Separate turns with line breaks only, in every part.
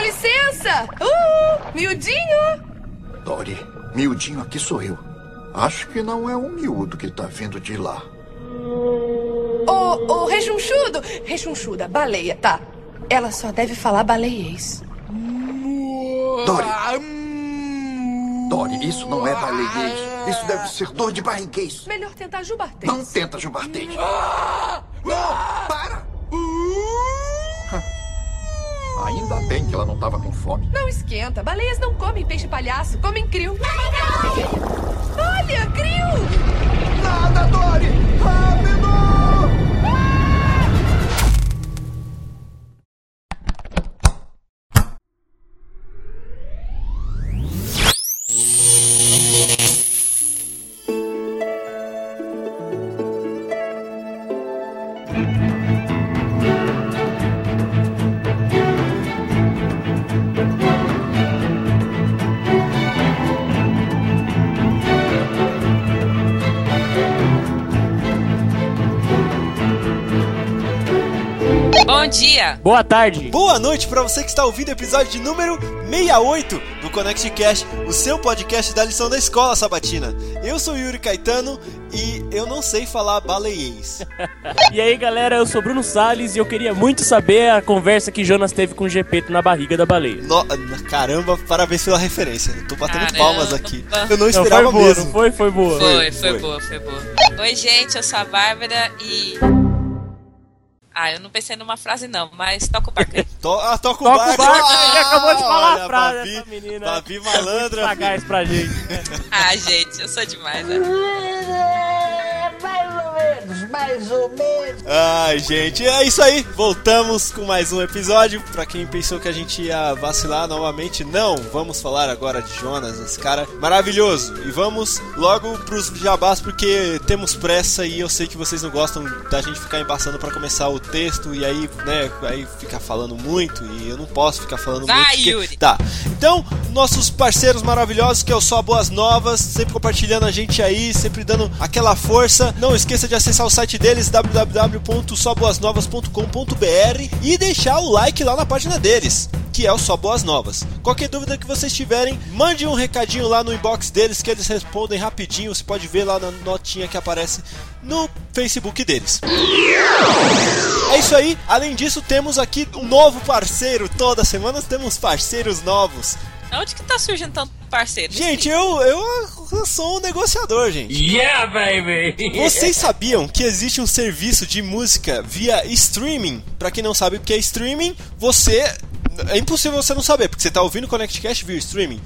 Com licença! Uh, miudinho!
Dory, miudinho aqui sou eu. Acho que não é um miúdo que tá vindo de lá.
Ô, ô, rechonchudo! Rechonchuda, baleia, tá. Ela só deve falar baleiês.
Dory! Dory, isso não é baleiês. Isso deve ser dor de barriguês.
Melhor tentar jubartês.
Não tenta jubartês. Não, para! Ainda bem que ela não tava com fome.
Não esquenta. Baleias não comem peixe palhaço, comem krill. Olha, krill!
Nada, Dory! Rápido!
Dia!
Boa tarde.
Boa noite para você que está ouvindo o episódio de número 68 do Connect Cast, o seu podcast da lição da escola sabatina. Eu sou Yuri Caetano e eu não sei falar baleiês.
E aí, galera, eu sou Bruno Salles e eu queria muito saber a conversa que Jonas teve com o Gepeto na barriga da baleia.
No- caramba, parabéns pela referência. Eu tô batendo
Caramba.
palmas aqui. Eu não
Não,
esperava
foi boa,
mesmo.
não foi? Foi boa.
Foi, foi,
foi.
boa, foi boa. Oi, gente, eu sou a Bárbara e. Ah, eu não pensei numa frase não, mas toca o barco aí.
To ah, toca o
Toca o
barco.
ele acabou de falar
Olha,
a frase
Babi,
dessa menina.
Babi malandra.
Pagar isso pra gente.
Ah, gente, eu sou demais, né?
Mais ou menos.
Ai, gente, é isso aí. Voltamos com mais um episódio. Pra quem pensou que a gente ia vacilar novamente, não. Vamos falar agora de Jonas, esse cara maravilhoso. E vamos logo pros jabás, porque temos pressa e eu sei que vocês não gostam da gente ficar embaçando pra começar o texto e aí, né, aí ficar falando muito. E eu não posso ficar falando
Vai,
muito. porque-
Yuri.
Tá. Então, nossos parceiros maravilhosos, que é o Só Boas Novas, sempre compartilhando a gente aí, sempre dando aquela força. Não esqueça de acessar o site deles, www.soboasnovas.com.br e deixar o like lá na página deles. Que é o Só Boas Novas. Qualquer dúvida que vocês tiverem, mande um recadinho lá no inbox deles que eles respondem rapidinho. Você pode ver lá na notinha que aparece no Facebook deles. É isso aí. Além disso, temos aqui um novo parceiro. Toda semana temos parceiros novos.
Onde que tá surgindo tanto parceiro?
Gente, eu, eu, sou um negociador, gente.
Yeah, baby!
Vocês sabiam que existe um serviço de música via streaming? Pra quem não sabe o que é streaming, você. É impossível você não saber, porque você tá ouvindo o ConnectCast via streaming.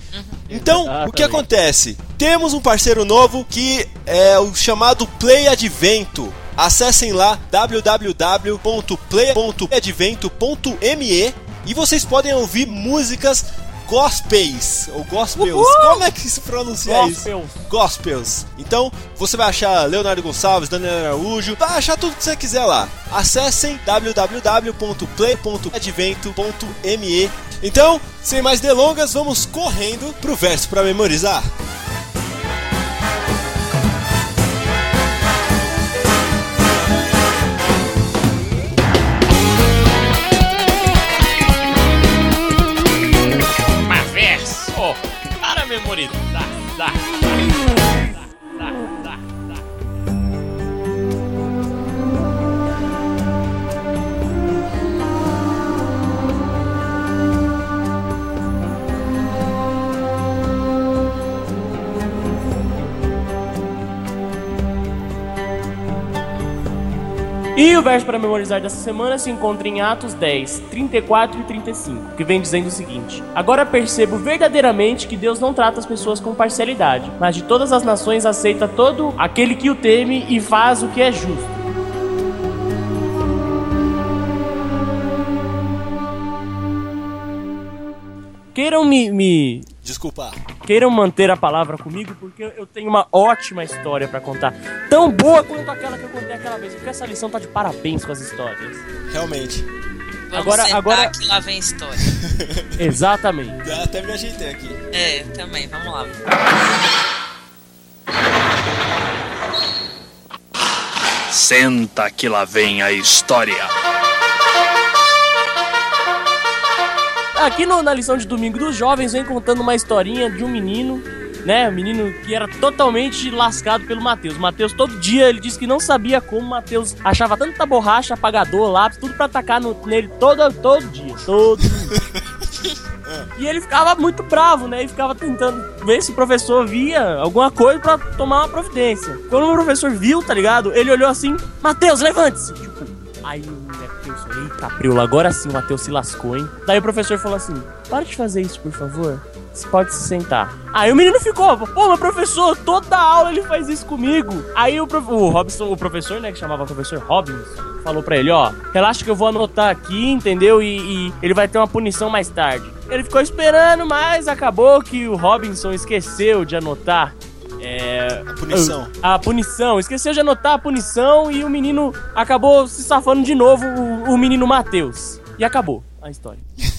Então, o que
Exatamente.
acontece? Temos um parceiro novo que é o chamado Play Advento. Acessem lá www.play.advento.me e vocês podem ouvir músicas gospels ou gospels.
Uhul!
Como é que se pronuncia isso?
Gospels.
Gospels. Então, você vai achar Leonardo Gonçalves, Daniel Araújo, vai achar tudo que você quiser lá. Acessem www.play.advento.me. Então, sem mais delongas, vamos correndo pro verso para memorizar.
E o verso para memorizar dessa semana se encontra em Atos 10, 34 e 35, que vem dizendo o seguinte: Agora percebo verdadeiramente que Deus não trata as pessoas com parcialidade, mas de todas as nações aceita todo aquele que o teme e faz o que é justo. Queiram me, me
Desculpa.
queiram manter a palavra comigo, porque eu tenho uma ótima história pra contar. Tão boa quanto aquela que eu contei aquela vez. Porque essa lição tá de parabéns com as histórias.
Realmente.
Vamos
Agora- agora-
que lá vem história.
Exatamente.
Já até me ajeitei aqui.
É, também, vamos lá.
Senta que lá vem a história.
Aqui no- na lição de domingo dos jovens vem contando uma historinha de um menino, né? Um menino que era totalmente lascado pelo Matheus. Matheus, todo dia, ele disse que não sabia como o Matheus achava tanta borracha, apagador, lápis, tudo pra atacar no- nele todo, todo dia. Todo dia. E ele ficava muito bravo, né? E ficava tentando ver se o professor via alguma coisa pra tomar uma providência. Quando o professor viu, tá ligado? Ele olhou assim: Matheus, levante-se! Aí o moleque pensou: Eita, Preula, agora sim o Matheus se lascou, hein? Daí o professor falou assim: Para de fazer isso, por favor. Você pode se sentar. Aí o menino ficou, pô, mas professor, toda aula ele faz isso comigo. Aí o, o Robson, o professor, né, que chamava professor Robbins, falou pra ele, ó, relaxa que eu vou anotar aqui, entendeu? E, e ele vai ter uma punição mais tarde. Ele ficou esperando, mas acabou que o Robinson esqueceu de anotar. É,
A punição.
a punição, esqueceu de anotar a punição e o menino acabou se safando de novo, o, o menino Matheus. E acabou a história.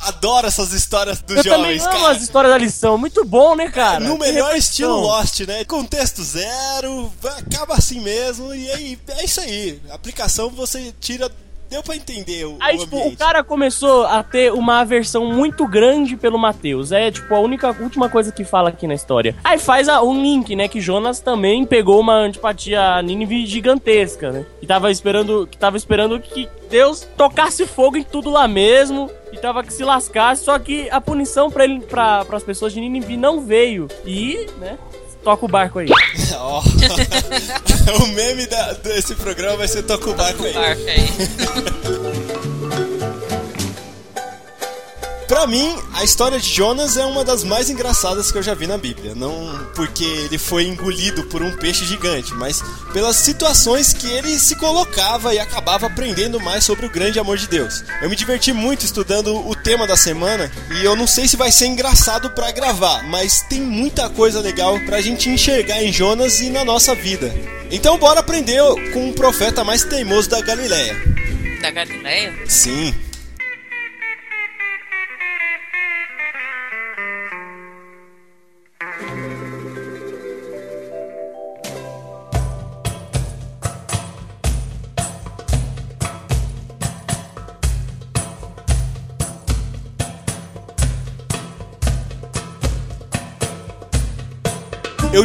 Adoro essas histórias dos
Eu também
jovens,
amo
cara.
as histórias da lição, muito bom, né, cara?
No
Que
melhor
reflexão.
estilo Lost, né? Contexto zero, acaba assim mesmo, e aí é isso aí. A aplicação você tira. Deu pra entender o,
Aí,
o
tipo,
ambiente.
o cara começou a ter uma aversão muito grande pelo Matheus. É, tipo, a única, última coisa que fala aqui na história. Aí faz a- um link, né, que Jonas também pegou uma antipatia a Nínive gigantesca, né? Que tava esperando, que tava esperando que Deus tocasse fogo em tudo lá mesmo. E tava que se lascasse, só que a punição pra ele, pra, pras pessoas de Nínive não veio. E, né, toca o barco aí.
O meme da- desse programa vai ser Toca o Barco aí.
Barco aí.
Pra mim, a história de Jonas é uma das mais engraçadas que eu já vi na Bíblia. Não porque ele foi engolido por um peixe gigante, mas pelas situações que ele se colocava e acabava aprendendo mais sobre o grande amor de Deus. Eu me diverti muito estudando o tema da semana e eu não sei se vai ser engraçado pra gravar, mas tem muita coisa legal pra gente enxergar em Jonas e na nossa vida. Então bora aprender com o profeta mais teimoso da Galileia.
Da Galileia?
Sim,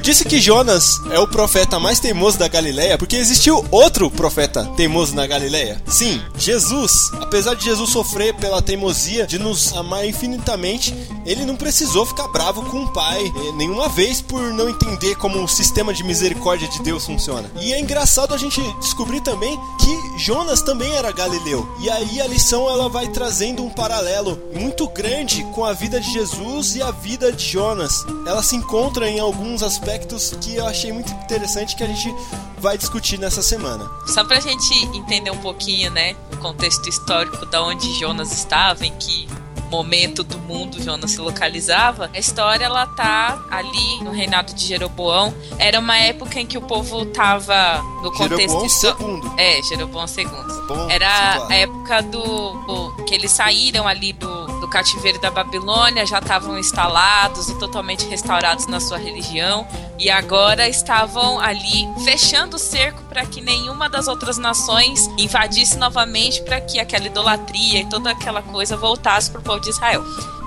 disse que Jonas é o profeta mais teimoso da Galileia porque existiu outro profeta teimoso na Galileia. Sim, Jesus. Apesar de Jesus sofrer pela teimosia de nos amar infinitamente, ele não precisou ficar bravo com o Pai eh, nenhuma vez por não entender como o sistema de misericórdia de Deus funciona. E é engraçado a gente descobrir também que Jonas também era galileu. E aí a lição ela vai trazendo um paralelo muito grande com a vida de Jesus e a vida de Jonas. Ela se encontra em alguns aspectos que eu achei muito interessante que a gente vai discutir nessa semana.
Só pra gente entender um pouquinho, né, o contexto histórico da onde Jonas estava, em que momento do mundo Jonas se localizava, a história ela tá ali no reinado de Jeroboão. Era uma época em que o povo tava no contexto
Jeroboão segundo.
É, Jeroboão II.
Bom
Era a época do, do- que eles saíram ali do, do cativeiro da Babilônia, já estavam instalados e totalmente restaurados na sua religião e agora estavam ali fechando o cerco para que nenhuma das outras nações invadisse novamente para que aquela idolatria e toda aquela coisa voltasse para o povo de Israel.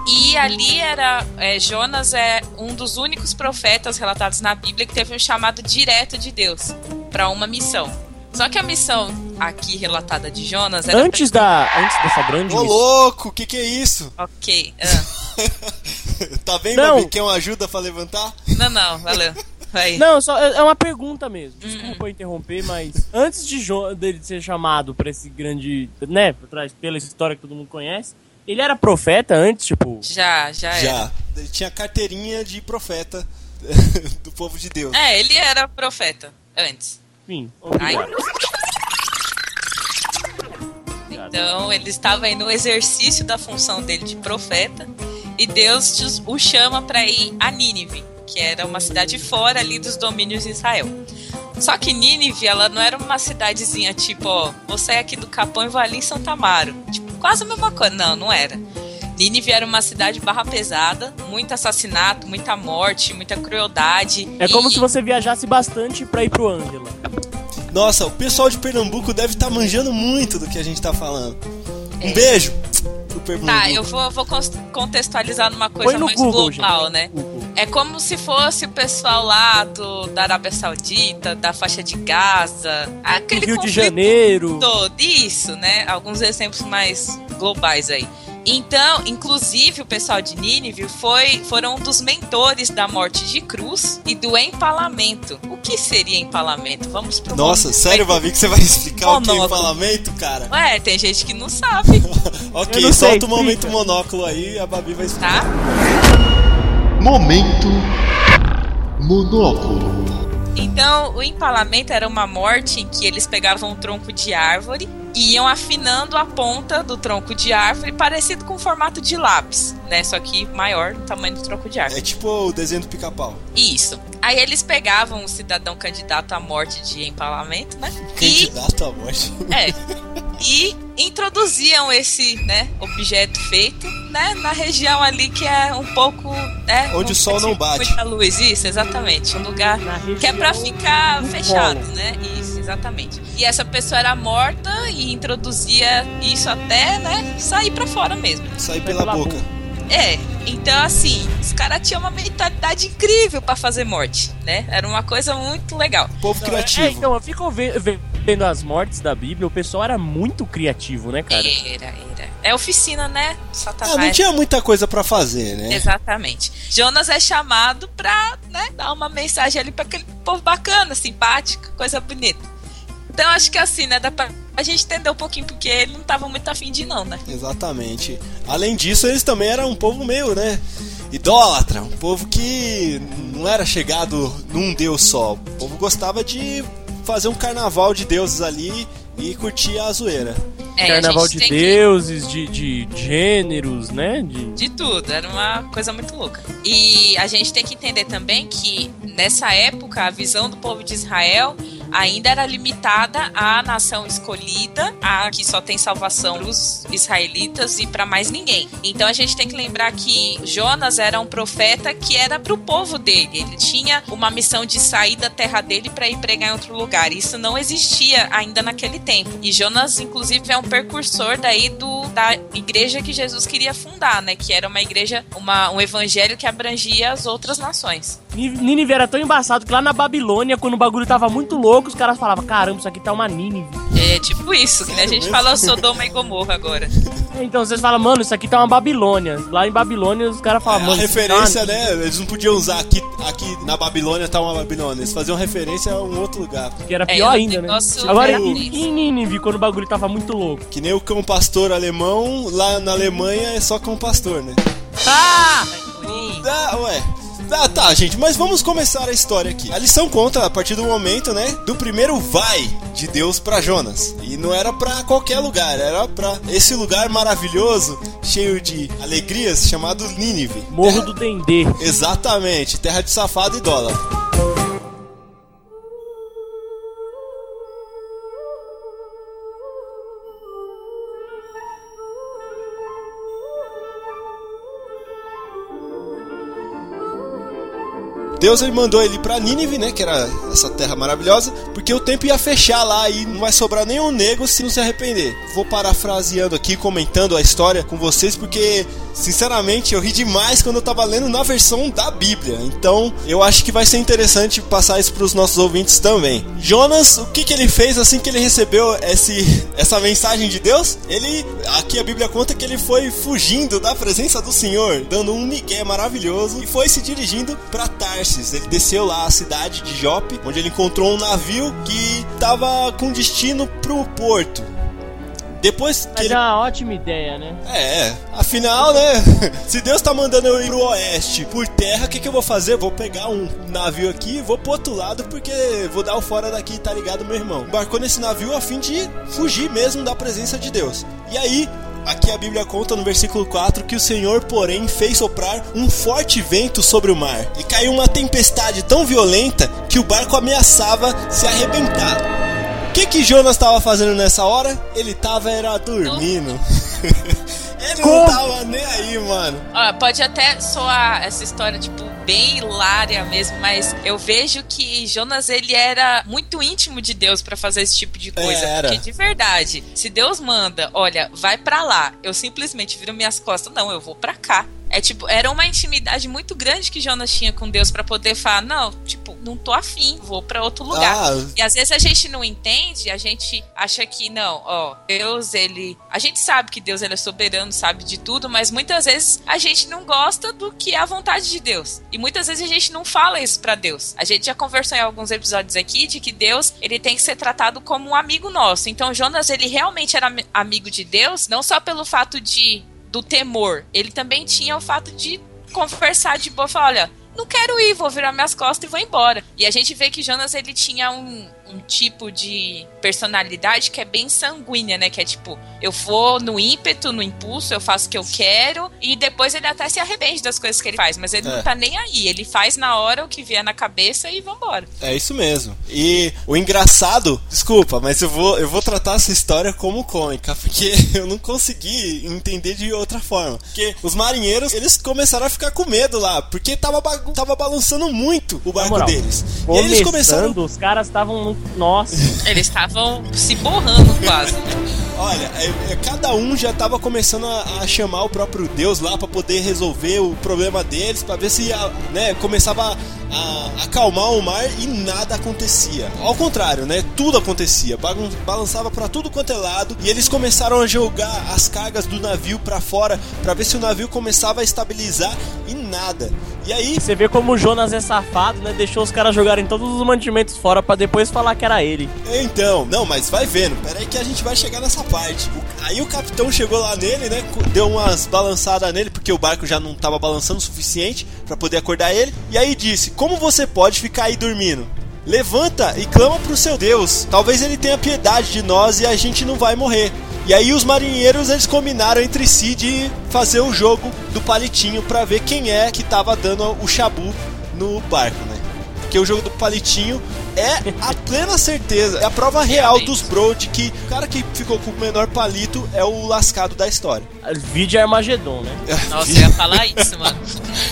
E ali era é, Jonas é um dos únicos profetas relatados na Bíblia que teve um chamado direto de Deus para uma missão. Só que a missão aqui relatada de Jonas era
Antes da. Antes dessa grande
Ô
missão.
louco, o que, que é isso?
Ok. ah.
tá vendo,
Não.
Gabi? Quer uma ajuda pra levantar?
Não, não, valeu. Vai.
Não, só é é uma pergunta mesmo. Desculpa interromper, mas antes de Jo- dele ser chamado pra esse grande, né, por trás pela história que todo mundo conhece, ele era profeta antes, tipo,
Já, já era.
Já. Ele tinha carteirinha de profeta do povo de Deus.
É, ele era profeta antes.
Enfim.
Ai. Então ele estava aí no exercício da função dele de profeta e Deus o chama para ir a Nínive, que era uma cidade fora ali dos domínios de Israel. Só que Nínive, ela não era uma cidadezinha tipo, ó, vou sair aqui do Capão e vou ali em Santa Amaro. Tipo, quase a mesma coisa. Não, não era. Nínive era uma cidade barra pesada, muito assassinato, muita morte, muita crueldade.
É como
E-
se você viajasse bastante pra ir pro Ângela.
Nossa, o pessoal de Pernambuco deve estar manjando muito do que a gente tá falando. Um beijo! O perguntar.
Tá, eu vou, vou contextualizar numa coisa mais
Google,
global,
gente.
né? É como se fosse o pessoal lá do, da Arábia Saudita, da faixa de Gaza, aquele
Rio de Janeiro.
todo isso, né? Alguns exemplos mais globais aí. Então, inclusive, o pessoal de Nínive foi, foram um dos mentores da morte de cruz e do empalamento. O que seria empalamento? Vamos pro
Nossa,
momento.
sério, Babi, que você vai explicar o que é
Monóculo.
empalamento, cara?
Ué, tem gente que não sabe,
ok,
não sei,
solta o momento
explica.
monóculo aí, a Babi vai explicar.
tá?
Momento Monóculo.
Então, o empalamento era uma morte em que eles pegavam um tronco de árvore e iam afinando a ponta do tronco de árvore, parecido com o formato de lápis, né? Só que maior no tamanho do tronco de árvore.
É tipo o desenho do pica-pau.
Isso. Aí eles pegavam o cidadão candidato à morte de empalamento, né? E,
Candidato à morte.
é, e introduziam esse, né, objeto feito, né, na região ali que é um pouco, né,
Onde o sol não bate.
Muita luz, isso, exatamente, um lugar que é pra
região
ficar
do
fechado, né? Isso, exatamente. E essa pessoa era morta e introduzia isso até, né, sair pra fora mesmo.
Sair pela
pela
boca.
boca.
É, então assim, os caras tinham uma mentalidade incrível pra fazer morte, né? Era uma coisa muito legal.
Povo criativo.
É, então, eu fico ve- ve- vendo as mortes da Bíblia, o pessoal era muito criativo, né, cara?
Era, era. É oficina, né? Satanás.
Ah, não tinha muita coisa pra fazer, né?
Exatamente. Jonas é chamado pra, né, dar uma mensagem ali pra aquele povo bacana, simpático, coisa bonita. Então acho que assim, né, dá pra a gente entender um pouquinho porque ele não tava muito afim de não, né?
Exatamente. Além disso, eles também eram um povo meio, né? Idólatra, um povo que não era chegado num deus só. O povo gostava de fazer um carnaval de deuses ali e curtir a zoeira.
É,
Carnaval de deuses, de, de gêneros, né? De...
De tudo, era uma coisa muito louca. E a gente tem que entender também que nessa época a visão do povo de Israel ainda era limitada à nação escolhida, a que só tem salvação os israelitas e para mais ninguém. Então a gente tem que lembrar que Jonas era um profeta que era para o povo dele. Ele tinha uma missão de sair da terra dele para ir pregar em outro lugar. Isso não existia ainda naquele tempo. E Jonas, inclusive, é um precursor daí do da igreja que Jesus queria fundar, né? Que era uma igreja, uma, um evangelho que abrangia as outras nações.
Ní- Nínive era tão embaçado que lá na Babilônia, quando o bagulho tava muito louco, os caras falavam, caramba, isso aqui tá uma Nínive.
É tipo isso, que né, a gente
mesmo?
falou Sodoma e Gomorra agora.
Então vocês falam, mano, isso aqui tá uma Babilônia. Lá em Babilônia os caras falam,
a
mano. aqui tá
referência,
uma
né? Eles não podiam usar aqui, aqui na Babilônia tá uma Babilônia. Eles faziam referência a um outro lugar.
Que era
É,
pior
um
ainda, né? Agora,
japonês.
e, e em Nínive, quando o bagulho tava muito louco?
Que nem o cão pastor alemão, lá na Alemanha é só cão pastor, né?
Ah!
Ah, ué. Ah, tá, gente, mas vamos começar a história aqui. A lição conta a partir do momento, né, do primeiro vai de Deus pra Jonas. E não era pra qualquer lugar, era pra esse lugar maravilhoso, cheio de alegrias, chamado Nínive.
Morro
Terra-
do Dendê.
Exatamente, terra de safado e dólar. Deus ele mandou ele pra Nínive, né, que era essa terra maravilhosa, porque o tempo ia fechar lá e não vai sobrar nenhum nego se não se arrepender. Vou parafraseando aqui, comentando a história com vocês, porque sinceramente eu ri demais quando eu tava lendo na versão da Bíblia. Então eu acho que vai ser interessante passar isso pros nossos ouvintes também. Jonas, o que, que ele fez assim que ele recebeu esse, essa mensagem de Deus? Ele, aqui a Bíblia conta que ele foi fugindo da presença do Senhor, dando um migué maravilhoso e foi se dirigindo para Ele desceu lá a cidade de Jope, onde ele encontrou um navio que estava com destino pro porto. Depois que
Mas
ele
é uma ótima ideia, né?
é, afinal, né? Se Deus tá mandando eu ir pro oeste por terra, o que, que eu vou fazer? Vou pegar um navio aqui e vou pro outro lado, porque vou dar o fora daqui, tá ligado, meu irmão? Embarcou nesse navio a fim de fugir mesmo da presença de Deus. E aí, aqui a Bíblia conta no versículo 4 que o Senhor, porém, fez soprar um forte vento sobre o mar. E caiu uma tempestade tão violenta que o barco ameaçava se arrebentar. O que que Jonas estava fazendo nessa hora? Ele tava era dormindo. Ele não
Como?
tava nem aí, mano.
Ó, pode até soar essa história, tipo, bem hilária mesmo, mas eu vejo que Jonas, ele era muito íntimo de Deus pra fazer esse tipo de coisa.
Era.
Porque, de verdade, se Deus manda, olha, vai pra lá, eu simplesmente viro minhas costas, não, eu vou pra cá. É tipo, era uma intimidade muito grande que Jonas tinha com Deus pra poder falar, não, tipo, não tô afim, vou pra outro lugar.
Ah.
E às vezes a gente não entende, a gente acha que não, ó, Deus ele, a gente sabe que Deus ele é soberano, sabe de tudo, mas muitas vezes a gente não gosta do que é a vontade de Deus. E muitas vezes a gente não fala isso pra Deus. A gente já conversou em alguns episódios aqui de que Deus, ele tem que ser tratado como um amigo nosso. Então Jonas, ele realmente era ami- amigo de Deus, não só pelo fato de do temor, ele também tinha o fato de conversar de boa, falar, olha, não quero ir, vou virar minhas costas e vou embora. E a gente vê que Jonas ele tinha um, um tipo de personalidade que é bem sanguínea, né? Que é tipo, eu vou no ímpeto, no impulso, eu faço o que eu quero e depois ele até se arrepende das coisas que ele faz, mas ele
É.
não tá nem aí, ele faz na hora o que vier na cabeça e vambora.
É isso mesmo. E o engraçado, desculpa, mas eu vou, eu vou tratar essa história como cômica, porque eu não consegui entender de outra forma. Porque os marinheiros, eles começaram a ficar com medo lá, porque tava, tava balançando muito o barco
moral,
deles. E eles
começando,
começaram.
os caras estavam. No- Nossa.
Eles estavam se borrando quase.
Olha, é- é, cada um já tava começando a, a chamar o próprio Deus lá pra poder resolver o problema deles, pra ver se a- né, começava a, a acalmar o mar e nada acontecia. Ao contrário, né? Tudo acontecia, bagun- balançava pra tudo quanto é lado e eles começaram a jogar as cargas do navio pra fora pra ver se o navio começava a estabilizar e nada. E aí
Você vê como o Jonas é safado, né? Deixou os caras jogarem todos os mantimentos fora pra depois falar que era ele.
Então, não, mas vai vendo, peraí que a gente vai chegar nessa parte. O- aí o capitão chegou lá nele, né? Deu umas balançadas nele, porque o barco já não tava balançando o suficiente pra poder acordar ele. E aí disse: Como você pode ficar aí dormindo? Levanta e clama pro seu Deus. Talvez ele tenha piedade de nós e a gente não vai morrer. E aí os marinheiros eles combinaram entre si de fazer o jogo do palitinho pra ver quem é que tava dando o chabu no barco, né? Porque o jogo do palitinho é a plena certeza, é a prova real
Realmente.
dos bro de que o cara que ficou com o menor palito é o lascado da história.
Vídeo Armagedon, né?
Nossa, eu ia falar isso, mano.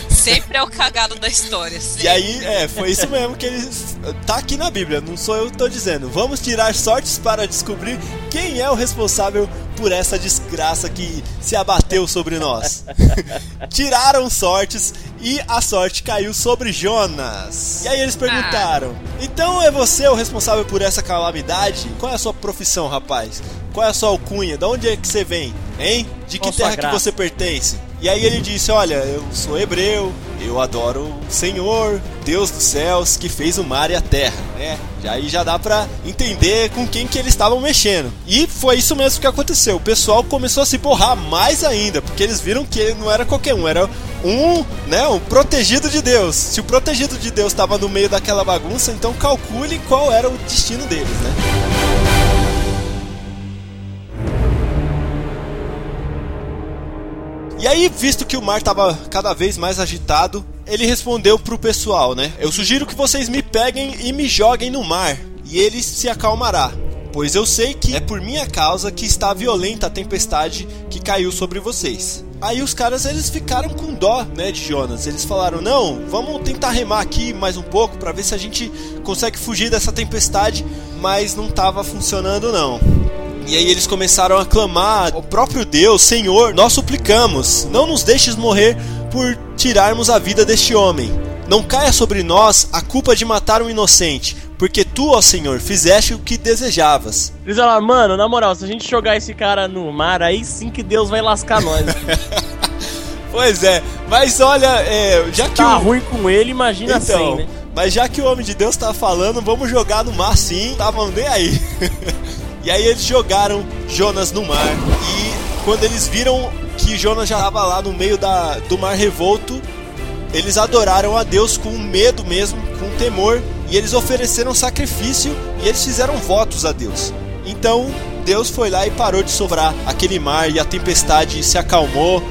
Sempre é o cagado da história.
E aí, é, foi isso mesmo que eles. Tá aqui na Bíblia, não sou eu que tô dizendo. Vamos tirar sortes para descobrir quem é o responsável por essa desgraça que se abateu sobre nós. Tiraram sortes e a sorte caiu sobre Jonas. E aí eles perguntaram: Então é você o responsável por essa calamidade? Qual é a sua profissão, rapaz? Qual é a sua alcunha? De onde é que você vem? Hein? De que
sua
terra que
graça?
você pertence? E aí ele disse: Olha, eu sou hebreu, eu adoro o Senhor, Deus dos céus, que fez o mar e a terra, né? E aí já dá pra entender com quem que eles estavam mexendo. E foi isso mesmo que aconteceu. O pessoal começou a se borrar mais ainda, porque eles viram que ele não era qualquer um, era um, né, um protegido de Deus. Se o protegido de Deus estava no meio daquela bagunça, então calcule qual era o destino deles, né? E aí, visto que o mar estava cada vez mais agitado, ele respondeu pro pessoal, né? Eu sugiro que vocês me peguem e me joguem no mar, e ele se acalmará. Pois eu sei que é por minha causa que está violenta a tempestade que caiu sobre vocês. Aí os caras eles ficaram com dó, né, de Jonas. Eles falaram: "Não, vamos tentar remar aqui mais um pouco para ver se a gente consegue fugir dessa tempestade", mas não estava funcionando não. E aí eles começaram a clamar ao próprio Deus, Senhor, nós suplicamos, não nos deixes morrer por tirarmos a vida deste homem. Não caia sobre nós a culpa de matar um inocente, porque tu, ó Senhor, fizeste o que desejavas.
Eles falaram, mano, na moral, se a gente jogar esse cara no mar, aí sim que Deus vai lascar nós.
Pois é, mas olha, é, já que
tá
o...
ruim com ele, imagina
Então,
sem, né?
mas já que o homem de Deus tá falando, vamos jogar no mar sim, estavam nem aí. e aí eles jogaram Jonas no mar e quando eles viram que Jonas já estava lá no meio da, do mar revolto, eles adoraram a Deus com medo mesmo, com temor, e eles ofereceram sacrifício e eles fizeram votos a Deus. Então Deus foi lá e parou de soprar aquele mar e a tempestade se acalmou.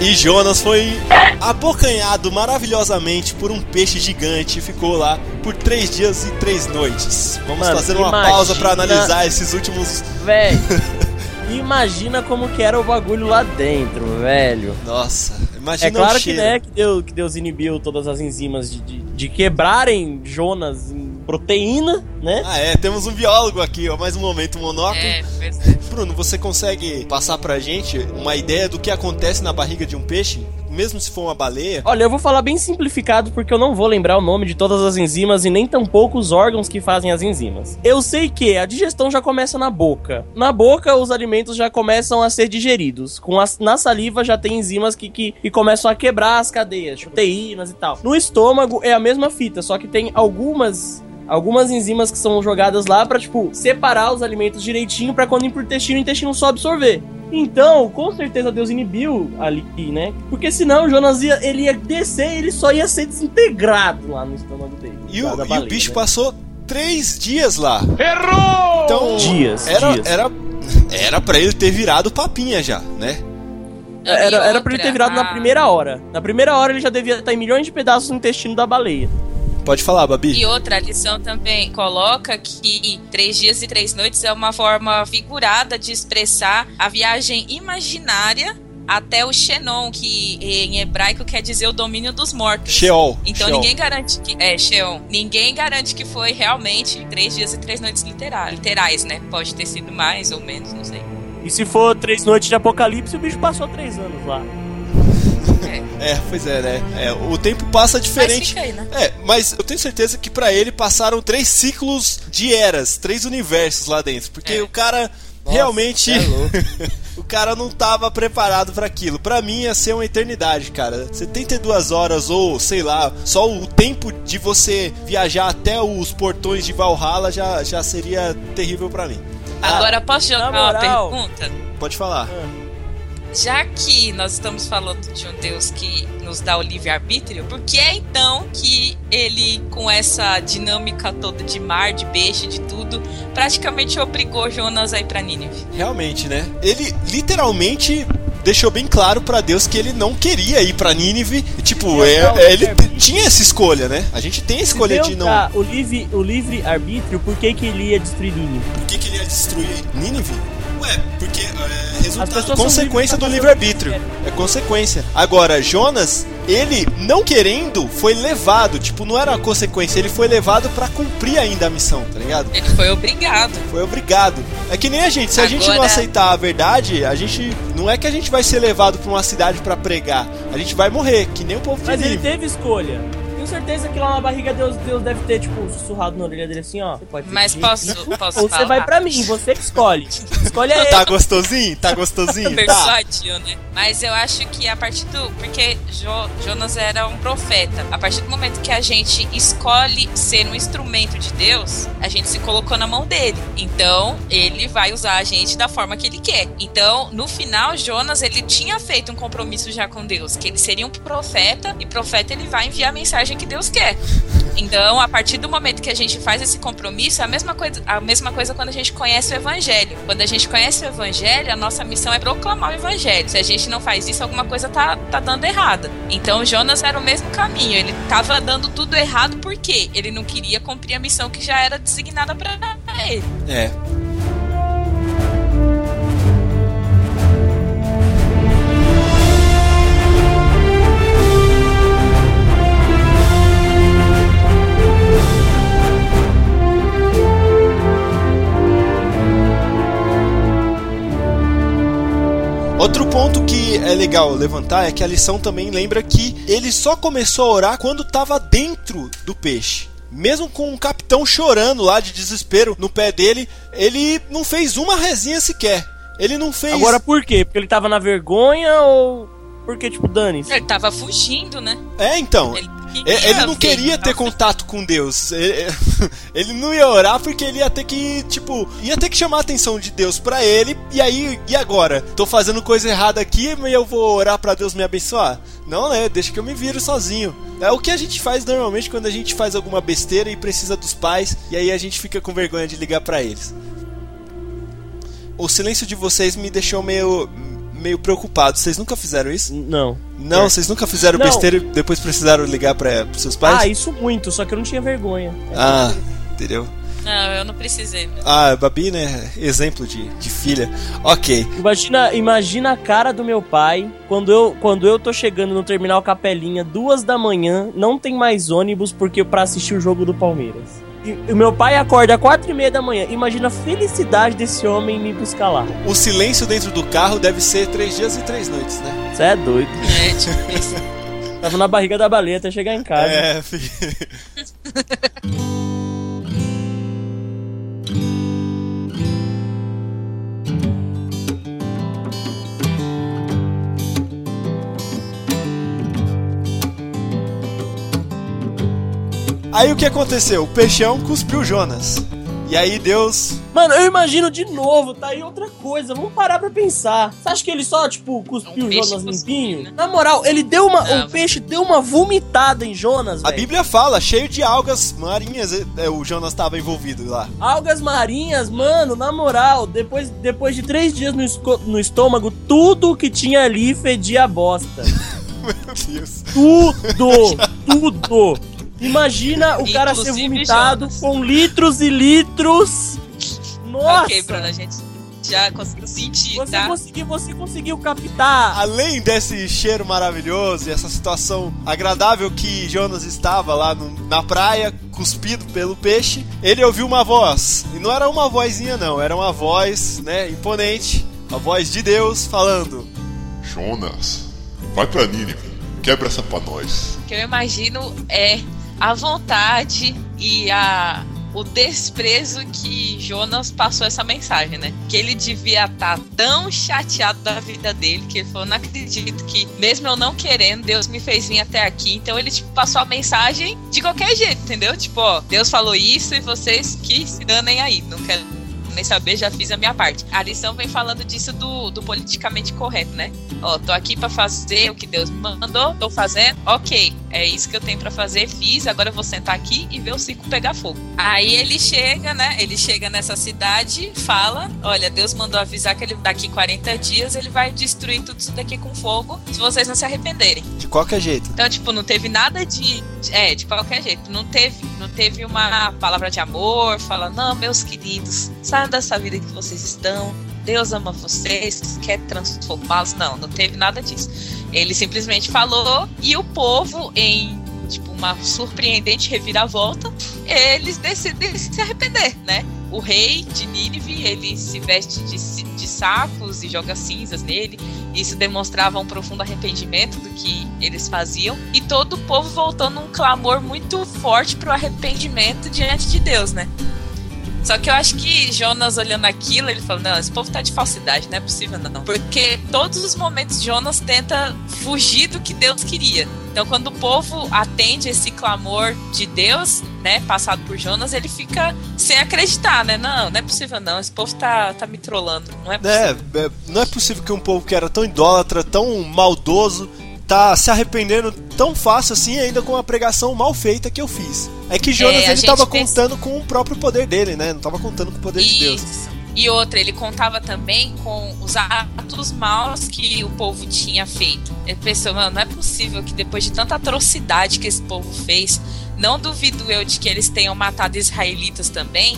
E Jonas foi abocanhado maravilhosamente por um peixe gigante e ficou lá por três dias e três noites. Vamos
Mano,
fazer uma
imagina-
pausa para analisar esses últimos.
Véi, imagina como que era o bagulho lá dentro, velho.
Nossa, Imagina
É claro
o
que, né, que, Deus, que Deus inibiu todas as enzimas de, de, de quebrarem Jonas em proteína, né?
Ah, é, temos um biólogo aqui, ó, mais um momento monóculo.
É, é.
Bruno, você consegue passar pra gente uma ideia do que acontece na barriga de um peixe? Mesmo se for uma baleia?
Olha, eu vou falar bem simplificado porque eu não vou lembrar o nome de todas as enzimas e nem tampouco os órgãos que fazem as enzimas. Eu sei que a digestão já começa na boca. Na boca, os alimentos já começam a ser digeridos. Com as, na saliva já tem enzimas que, que, que começam a quebrar as cadeias, proteínas e tal. No estômago é a mesma fita, só que tem algumas algumas enzimas que são jogadas lá pra, tipo, separar os alimentos direitinho pra quando ir pro intestino, o intestino só absorver. Então, com certeza Deus inibiu ali, né? Porque senão o Jonas ia, ele ia descer e ele só ia ser desintegrado lá no estômago dele.
E o,
da
e o
baleia,
bicho
né?
passou três dias lá. Errou! Então,
Dias,
era,
dias.
Era, era pra ele ter virado papinha já, né?
Era,
E
era pra ele ter virado na primeira hora. Na primeira hora ele já devia estar em milhões de pedaços no intestino da baleia.
Pode falar, Babi.
E outra a lição também coloca que três dias e três noites é uma forma figurada de expressar a viagem imaginária até o Xenon, que em hebraico quer dizer o domínio dos mortos.
Sheol.
Então
Sheol.
ninguém garante que. É, Sheon. Ninguém garante que foi realmente três dias e três noites literais, literais, né? Pode ter sido mais ou menos, não sei.
E se for três noites de apocalipse, o bicho passou três anos lá.
É.
É, pois é, né? É, o tempo passa
Mas
diferente.
fica aí, né?
É, mas eu tenho certeza que pra ele passaram três ciclos de eras, três universos lá dentro, porque
É.
o cara realmente
é
o cara não tava preparado pra aquilo. Pra mim ia ser uma eternidade, cara. 72 horas ou sei lá, só o tempo de você viajar até os portões de Valhalla já, já seria terrível pra mim.
Agora posso jogar
na
uma
moral.
pergunta?
Pode falar.
Já que nós estamos falando de um Deus que nos dá o livre-arbítrio, por que é então que ele, com essa dinâmica toda de mar, de peixe, de tudo, praticamente obrigou Jonas a ir pra Nínive?
Realmente, né? Ele literalmente deixou bem claro pra Deus que ele não queria ir pra Nínive. Tipo, é- é, ele tinha essa escolha, né? A gente tem a escolha
Se
de não.
dá o livre, o livre arbítrio, por que, que ele ia destruir Nínive?
Por que, que ele ia destruir Nínive? Ué, porque é resultado, consequência do livre-arbítrio. É consequência. Agora, Jonas, ele não querendo, foi levado. Tipo, não era uma consequência, ele foi levado pra cumprir ainda a missão, tá ligado?
Ele foi obrigado.
Foi obrigado. É que nem a gente, se a gente não aceitar a verdade, a gente. Não é que a gente vai ser levado pra uma cidade pra pregar. A gente vai morrer, que nem o povo de
Mas ele teve escolha. Tenho certeza que lá na barriga Deus, Deus deve ter, tipo, sussurrado na orelha dele assim, ó. Você pode
Mas
pedir.
posso, posso
Ou
falar?
você vai pra mim, você que escolhe. Escolhe aí.
Tá gostosinho? Tá gostosinho? tá.
Persuadiu, né? Mas eu acho que a partir do. Porque Jo- Jonas era um profeta. A partir do momento que a gente escolhe ser um instrumento de Deus, a gente se colocou na mão dele. Então, ele vai usar a gente da forma que ele quer. Então, no final, Jonas, ele tinha feito um compromisso já com Deus, que ele seria um profeta, e profeta ele vai enviar a mensagem que Deus quer. Então, a partir do momento que a gente faz esse compromisso, é a mesma coisa, a mesma coisa quando a gente conhece o evangelho. Quando a gente conhece o evangelho, a nossa missão é proclamar o evangelho. Se a gente não faz isso, alguma coisa tá, tá dando errada. Então, Jonas era o mesmo caminho. Ele tava dando tudo errado porque ele não queria cumprir a missão que já era designada para ele.
É. Outro ponto que é legal levantar é que a lição também lembra que ele só começou a orar quando estava dentro do peixe. Mesmo com o capitão chorando lá de desespero no pé dele, ele não fez uma resinha sequer. Ele não fez.
Agora por quê? Porque ele tava na vergonha ou porque, tipo, dane-se?
Ele tava fugindo, né?
É, então.
Ele,
Ele, ele não queria ter contato com Deus. Ele, ele não ia orar porque ele ia ter que, tipo, ia ter que chamar a atenção de Deus pra ele. E aí, e agora? Tô fazendo coisa errada aqui, mas eu vou orar pra Deus me abençoar? Não, né? Deixa que eu me viro sozinho. É o que a gente faz normalmente quando a gente faz alguma besteira e precisa dos pais, e aí a gente fica com vergonha de ligar pra eles. O silêncio de vocês me deixou meio meio preocupado. Vocês nunca fizeram isso?
Não.
Não, vocês nunca fizeram
Não.
besteira e depois precisaram ligar para seus pais?
Ah, isso muito, só que eu não tinha vergonha.
Ah, entendeu?
Não, eu não precisei. mesmo.
Ah, Babi, né? Exemplo de, de filha. Ok.
Imagina, imagina a cara do meu pai quando eu, quando eu tô chegando no terminal Capelinha, duas da manhã, não tem mais ônibus porque para assistir o jogo do Palmeiras. E o meu pai acorda às quatro e meia da manhã. Imagina a felicidade desse homem me buscar lá.
O silêncio dentro do carro deve ser três dias e três noites, né?
Você é doido.
É, tipo isso.
Tava na barriga da baleia até chegar em casa.
É, filho. Aí o que aconteceu? O peixão cuspiu Jonas. E aí Deus.
Mano, eu imagino de novo, tá aí outra coisa. Vamos parar pra pensar. Você acha que ele só, tipo, cuspiu
Um
Jonas
cuspiu,
limpinho?
né?
Na moral, ele deu uma.
Não.
O peixe deu uma vomitada em Jonas,
A
velho.
Bíblia fala, cheio de algas marinhas, é, o Jonas estava envolvido lá.
Algas marinhas, mano, na moral, depois, depois de três dias no, no estômago, tudo que tinha ali fedia a bosta.
Meu Deus.
Tudo! tudo! Imagina o cara ser vomitado
Jonas.
com litros e litros. Nossa!
Ok, Bruno, a gente já conseguiu sentir,
Você,
tá?
conseguiu, você conseguiu captar.
Além desse cheiro maravilhoso e essa situação agradável que Jonas estava lá no- na praia, cuspido pelo peixe, ele ouviu uma voz. E não era uma vozinha, não, era uma voz, né, imponente, a voz de Deus falando.
Jonas, vai pra Nínive. Quebra essa pra nós.
O que eu imagino é a vontade e a o desprezo que Jonas passou essa mensagem, né? Que ele devia estar tão chateado da vida dele que ele falou: não acredito que, mesmo eu não querendo, Deus me fez vir até aqui. Então ele, tipo, passou a mensagem de qualquer jeito, entendeu? Tipo, ó, Deus falou isso e vocês que se danem aí. Não quero nem saber, já fiz a minha parte. A lição vem falando disso do, do politicamente correto, né? Ó, tô aqui pra fazer o que Deus me mandou, tô fazendo, ok, é isso que eu tenho pra fazer, fiz, agora eu vou sentar aqui e ver o circo pegar fogo. Aí ele chega, né? Ele chega nessa cidade, fala: Olha, Deus mandou avisar que ele daqui 40 dias ele vai destruir tudo isso daqui com fogo se vocês não se arrependerem.
De qualquer jeito.
Então, tipo, não teve nada de. É, de qualquer jeito. Não teve, não teve uma palavra de amor, fala, não, meus queridos, saiam dessa vida que vocês estão. Deus ama vocês, quer transformá-los. Não, não teve nada disso. Ele simplesmente falou e o povo, em tipo uma surpreendente reviravolta, eles decidem se arrepender, né? O rei de Nínive, ele se veste de, de sacos e joga cinzas nele. Isso demonstrava um profundo arrependimento do que eles faziam. E todo o povo voltou num clamor muito forte pro arrependimento diante de Deus, né? Só que eu acho que Jonas olhando aquilo, ele falou: Não, esse povo tá de falsidade, não é possível não. Porque todos os momentos Jonas tenta fugir do que Deus queria. Então, quando o povo atende esse clamor de Deus, né, passado por Jonas, ele fica sem acreditar, né? Não, não é possível não. Esse povo tá, tá me trollando. Não é possível.
É, é, não é possível que um povo que era tão idólatra, tão maldoso, tá se arrependendo tão fácil assim ainda com a pregação mal feita que eu fiz. É que Jonas
É,
ele tava
pensa-
contando com o próprio poder dele, né? Não tava contando com o poder de Deus.
Isso. E outra, ele contava também com os atos maus que o povo tinha feito. Ele pensou, mano, não é possível que depois de tanta atrocidade que esse povo fez, não duvido eu de que eles tenham matado israelitas também.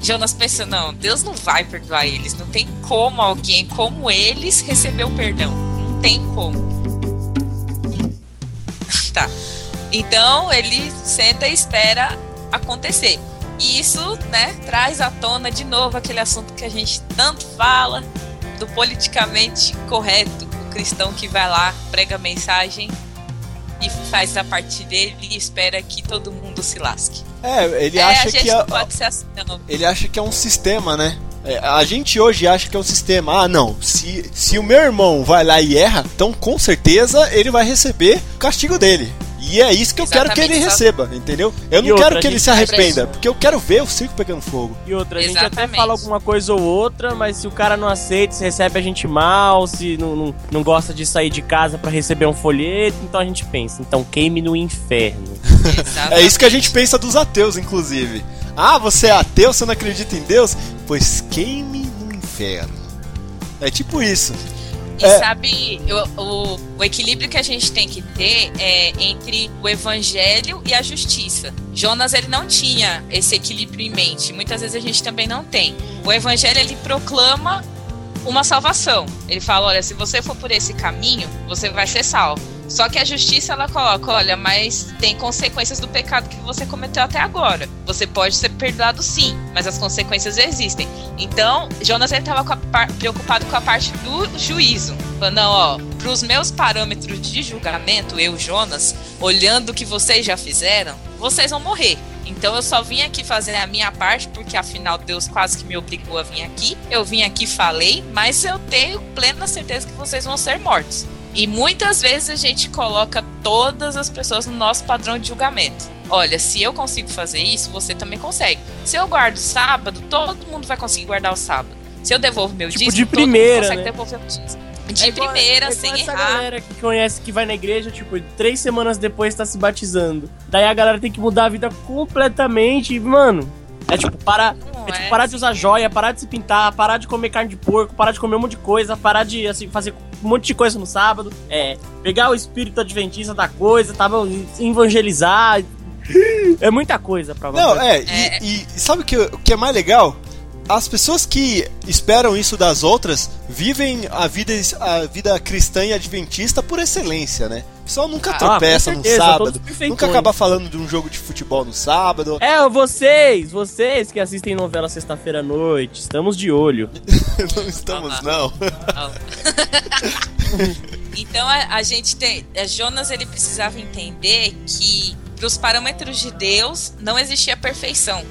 Jonas pensou, não, Deus não vai perdoar eles. Não tem como alguém como eles receber o perdão. Não tem como. Tá. Então ele senta e espera acontecer. E isso, né, traz à tona de novo aquele assunto que a gente tanto fala do politicamente correto, o cristão que vai lá, prega a mensagem e faz a parte dele e espera que todo mundo se lasque.
É, ele
é,
acha
a gente
que
não
a-
pode ser assim, não.
ele acha que é um sistema, né? É, a gente hoje acha que é um sistema. Ah, não. Se, se o meu irmão vai lá e erra, então com certeza ele vai receber o castigo dele. E é isso que eu quero que ele
Exatamente,
receba, entendeu? Eu não
outra,
quero que ele se arrependa,
vai-
porque eu quero ver o circo pegando fogo.
E outra, a gente até
Exatamente.
fala alguma coisa ou outra, mas se o cara não aceita, se recebe a gente mal, se não, não, não gosta de sair de casa pra receber um folheto, então a gente pensa, então queime no inferno.
É isso que a gente pensa dos ateus, inclusive. Ah, você é ateu, você não acredita em Deus? Pois queime no inferno. É tipo isso.
E
É.
sabe, o, o, o equilíbrio que a gente tem que ter é entre o evangelho e a justiça. Jonas, ele não tinha esse equilíbrio em mente. Muitas vezes a gente também não tem. O evangelho, ele proclama uma salvação. Ele fala, olha, se você for por esse caminho, você vai ser salvo. Só que a justiça ela coloca, olha, mas tem consequências do pecado que você cometeu até agora. Você pode ser perdoado sim, mas as consequências existem. Então, Jonas ele estava preocupado com a parte do juízo. Falando, não, ó, para os meus parâmetros de julgamento, eu, Jonas, olhando o que vocês já fizeram, vocês vão morrer. Então eu só vim aqui fazer a minha parte, porque afinal Deus quase que me obrigou a vir aqui. Eu vim aqui, falei, mas eu tenho plena certeza que vocês vão ser mortos. E muitas vezes a gente coloca todas as pessoas no nosso padrão de julgamento. Olha, se eu consigo fazer isso, você também consegue. Se eu guardo sábado, todo mundo vai conseguir guardar o sábado. Se eu devolvo meu
Tipo,
dízimo,
de
todo mundo
primeira,
consegue
né?
devolver o dízimo. De
É igual-
primeira,
é igual
sem
essa
errar.
galera que conhece, que vai na igreja, tipo, três semanas depois tá se batizando. Daí a galera tem que mudar a vida completamente. E, mano, é tipo, parar, é, tipo,
é
parar de usar joia, parar de se pintar, parar de comer carne de porco, parar de comer um monte de coisa, parar de, assim, fazer um monte de coisa no sábado. É, pegar o espírito adventista da coisa, tá, evangelizar. É muita coisa pra você.
Não, é,
É.
E, e sabe o que, o que é mais legal? As pessoas que esperam isso das outras vivem a vida, a vida cristã e adventista por excelência, né? O pessoal nunca
Ah,
tropeça
com
no
certeza,
sábado, nunca acaba falando de um jogo de futebol no sábado.
É, vocês, vocês que assistem novela sexta-feira à noite, estamos de olho.
não estamos,
Ah,
não.
Então a, a gente tem. a Jonas ele precisava entender que para os parâmetros de Deus não existia perfeição.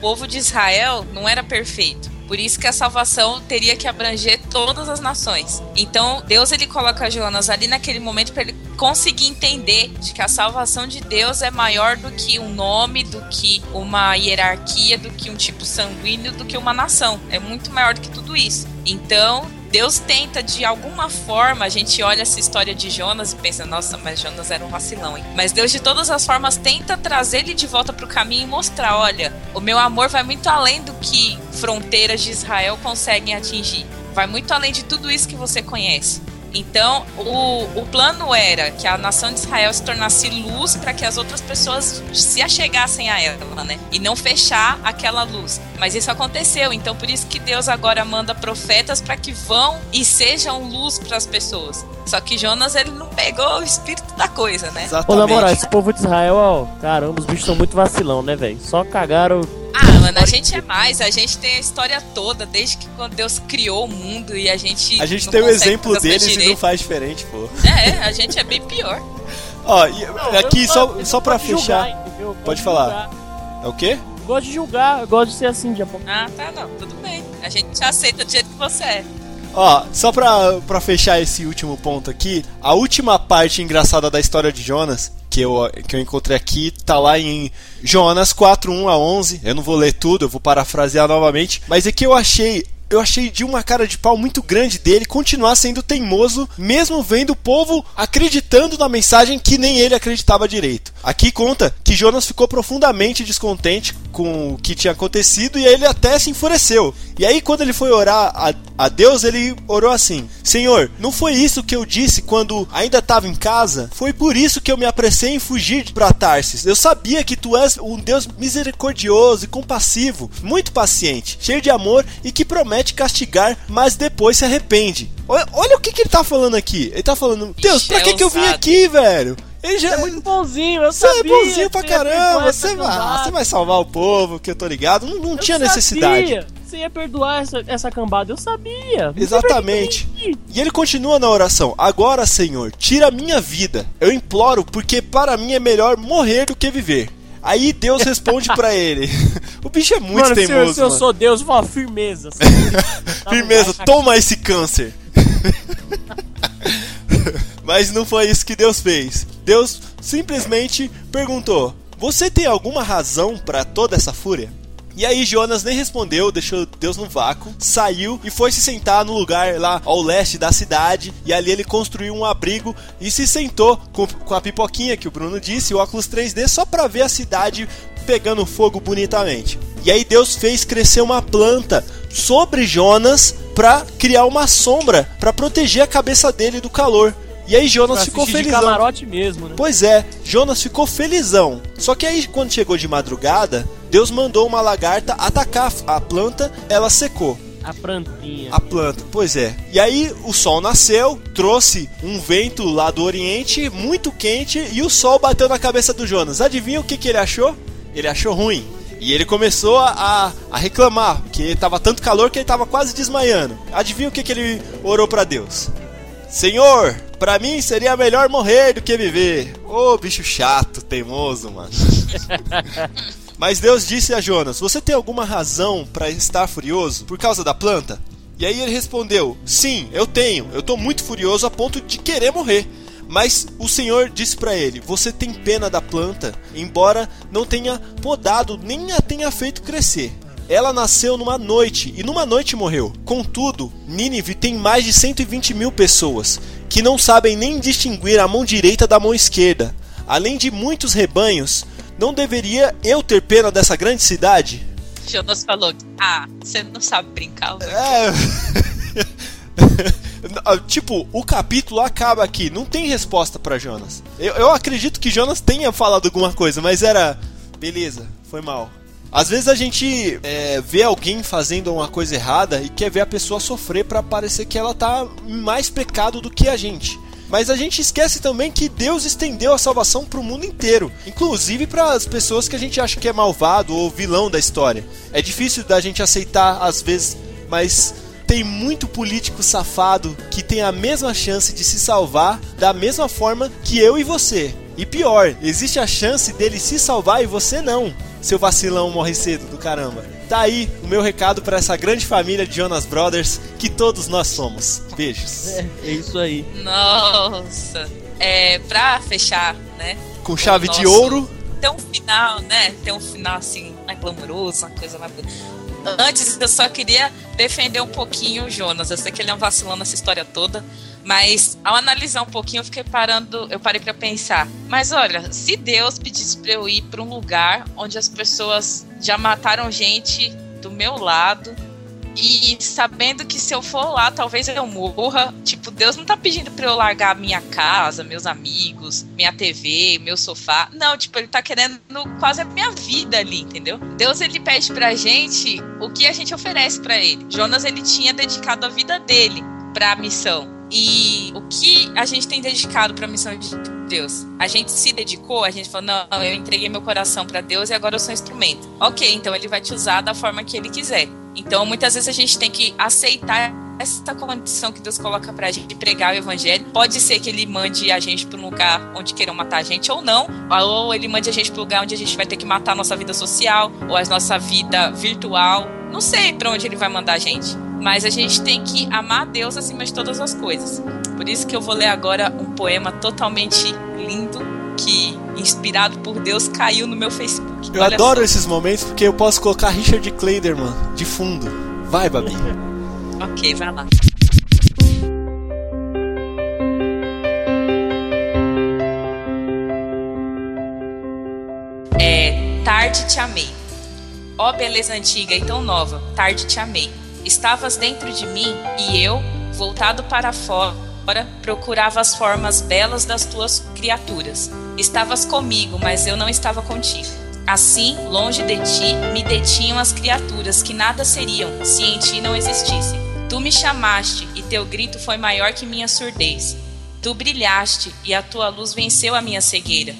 Povo de Israel não era perfeito. Por isso que a salvação teria que abranger todas as nações. Então Deus ele coloca Jonas ali naquele momento para ele conseguir entender de que a salvação de Deus é maior do que um nome, do que uma hierarquia, do que um tipo sanguíneo, do que uma nação. É muito maior do que tudo isso. Então Deus tenta, de alguma forma, a gente olha essa história de Jonas e pensa, nossa, mas Jonas era um vacilão, hein? Mas Deus, de todas as formas, tenta trazer ele de volta pro caminho e mostrar: olha, o meu amor vai muito além do que fronteiras de Israel conseguem atingir. Vai muito além de tudo isso que você conhece. Então, o, o plano era que a nação de Israel se tornasse luz para que as outras pessoas se achegassem a ela, né? E não fechar aquela luz. Mas isso aconteceu, então por isso que Deus agora manda profetas para que vão e sejam luz para as pessoas. Só que Jonas ele não pegou o espírito da coisa, né?
Ô,
Exatamente.
na moral, esse povo de Israel, ó, caramba, os bichos são muito vacilão, né, velho? Só cagaram.
Ah, mano, a gente é mais, a gente tem a história toda, desde que quando Deus criou o mundo e a gente.
A gente
não
tem o exemplo deles e não faz diferente, pô.
É, a gente é bem pior.
Ó, e aqui
Eu
só, só pra
julgar,
fechar.
gosto
Pode
de
falar.
julgar.
É o quê?
Eu gosto de julgar, eu gosto de ser assim, Japão.
Ah, tá, não, tudo bem. A gente te aceita do jeito que você é.
Ó, só pra, pra fechar esse último ponto aqui, a última parte engraçada da história de Jonas, que eu, que eu encontrei aqui, tá lá em Jonas 4, 1 a 11. Eu não vou ler tudo, eu vou parafrasear novamente, mas é que eu achei. Eu achei de uma cara de pau muito grande dele continuar sendo teimoso, mesmo vendo o povo acreditando na mensagem que nem ele acreditava direito. Aqui conta que Jonas ficou profundamente descontente com o que tinha acontecido e ele até se enfureceu. E aí, quando ele foi orar a, a Deus, ele orou assim: Senhor, não foi isso que eu disse quando ainda estava em casa? Foi por isso que eu me apressei em fugir para Tarsis. Eu sabia que tu és um Deus misericordioso e compassivo, muito paciente, cheio de amor e que promete castigar, mas depois se arrepende. Olha, olha o que, que ele tá falando aqui. Ele tá falando: Deus, pra
é
que, que eu vim aqui, velho? Ele já.
É muito bonzinho, eu
Você é
sabia.
bonzinho pra caramba, você vai,
cambada.
você vai salvar o povo, que eu tô ligado. Não, não
Eu
tinha necessidade.
Sabia. Você ia perdoar essa, essa cambada, eu sabia.
Exatamente. E ele continua na oração: Agora, Senhor, tira a minha vida. Eu imploro, porque para mim é melhor morrer do que viver. Aí Deus responde pra ele: O bicho é muito
mano, se eu,
teimoso.
se eu sou Deus, uma firmeza. Dá
Firmeza, toma esse câncer. Mas não foi isso que Deus fez. Deus simplesmente perguntou: Você tem alguma razão para toda essa fúria? E aí Jonas nem respondeu, deixou Deus no vácuo, saiu e foi se sentar no lugar lá ao leste da cidade. E ali ele construiu um abrigo e se sentou com, com a pipoquinha que o Bruno disse, o óculos 3D, só para ver a cidade pegando fogo bonitamente. E aí Deus fez crescer uma planta sobre Jonas pra criar uma sombra pra proteger a cabeça dele do calor. E aí Jonas ficou
assistir de
felizão.
camarote mesmo, né?
Pois é, Jonas ficou felizão. Só que aí, quando chegou de madrugada, Deus mandou uma lagarta atacar a planta, ela secou.
A plantinha.
A planta, pois é. E aí o sol nasceu, trouxe um vento lá do Oriente muito quente e o sol bateu na cabeça do Jonas. Adivinha o que, que ele achou? Ele achou ruim. E ele começou a, a, reclamar, que tava tanto calor que ele tava quase desmaiando. Adivinha o que, que ele orou pra Deus? Senhor, pra mim seria melhor morrer do que viver. Ô bicho chato, teimoso, mano. Mas Deus disse a Jonas: Você tem alguma razão para estar furioso por causa da planta? E aí ele respondeu: Sim, eu tenho. Eu tô muito furioso a ponto de querer morrer. Mas o Senhor disse para ele: Você tem pena da planta, embora não tenha podado nem a tenha feito crescer. Ela nasceu numa noite e numa noite morreu. Contudo, Nínive tem mais de 120 mil pessoas que não sabem nem distinguir a mão direita da mão esquerda. Além de muitos rebanhos, não deveria eu ter pena dessa grande cidade?
Jonas falou: Ah, você não sabe brincar. velho."
É. tipo, o capítulo acaba aqui, não tem resposta pra Jonas. Eu, eu acredito que Jonas tenha falado alguma coisa, mas era. Beleza, foi mal. Às vezes a gente é, vê alguém fazendo uma coisa errada e quer ver a pessoa sofrer pra parecer que ela tá mais pecado do que a gente. Mas a gente esquece também que Deus estendeu a salvação para o mundo inteiro, inclusive para as pessoas que a gente acha que é malvado ou vilão da história. É difícil da gente aceitar às vezes, mas tem muito político safado que tem a mesma chance de se salvar da mesma forma que eu e você. E pior, existe a chance dele se salvar e você não. Seu vacilão morre cedo do caramba. Tá aí o meu recado para essa grande família de Jonas Brothers que todos nós somos. Beijos.
É, é isso aí.
Nossa. É, pra fechar, né?
Com chave de
Nosso-
ouro.
Tem um final, né? Tem um final assim, mais glamouroso, uma coisa mais bonita. Antes, eu só queria defender um pouquinho o Jonas. Eu sei que ele é um vacilão nessa história toda, mas ao analisar um pouquinho, eu fiquei parando, eu parei pra pensar. Mas olha, se Deus pedisse pra eu ir pra um lugar onde as pessoas já mataram gente do meu lado e sabendo que se eu for lá, talvez eu morra. Tipo, Deus não tá pedindo pra eu largar minha casa, meus amigos, minha TV, meu sofá. Não, tipo, ele tá querendo quase a minha vida ali, entendeu? Deus, ele pede pra gente o que a gente oferece pra ele. Jonas, ele tinha dedicado a vida dele pra missão. E o que a gente tem dedicado pra missão de Deus? A gente se dedicou, a gente falou, não, eu entreguei meu coração pra Deus e agora eu sou instrumento. Ok, então ele vai te usar da forma que ele quiser. Então, muitas vezes a gente tem que aceitar essa condição que Deus coloca pra gente de pregar o evangelho. Pode ser que ele mande a gente pra um lugar onde queiram matar a gente ou não, ou ele mande a gente pra um lugar onde a gente vai ter que matar a nossa vida social ou a nossa vida virtual. Não sei pra onde ele vai mandar a gente. Mas a gente tem que amar Deus acima de todas as coisas. Por isso que eu vou ler agora um poema totalmente lindo que, inspirado por Deus, caiu no meu Facebook.
Eu
Olha
adoro
só.
esses momentos porque eu posso colocar Richard Kleiderman de fundo. Vai, Babi.
Ok, vai lá. É Tarde te amei. Ó beleza antiga e tão nova, tarde te amei. Estavas dentro de mim e eu, voltado para fora, procurava as formas belas das tuas criaturas. Estavas comigo, mas eu não estava contigo. Assim, longe de ti, me detinham as criaturas que nada seriam se em ti não existissem. Tu me chamaste e teu grito foi maior que minha surdez. Tu brilhaste e a tua luz venceu a minha cegueira.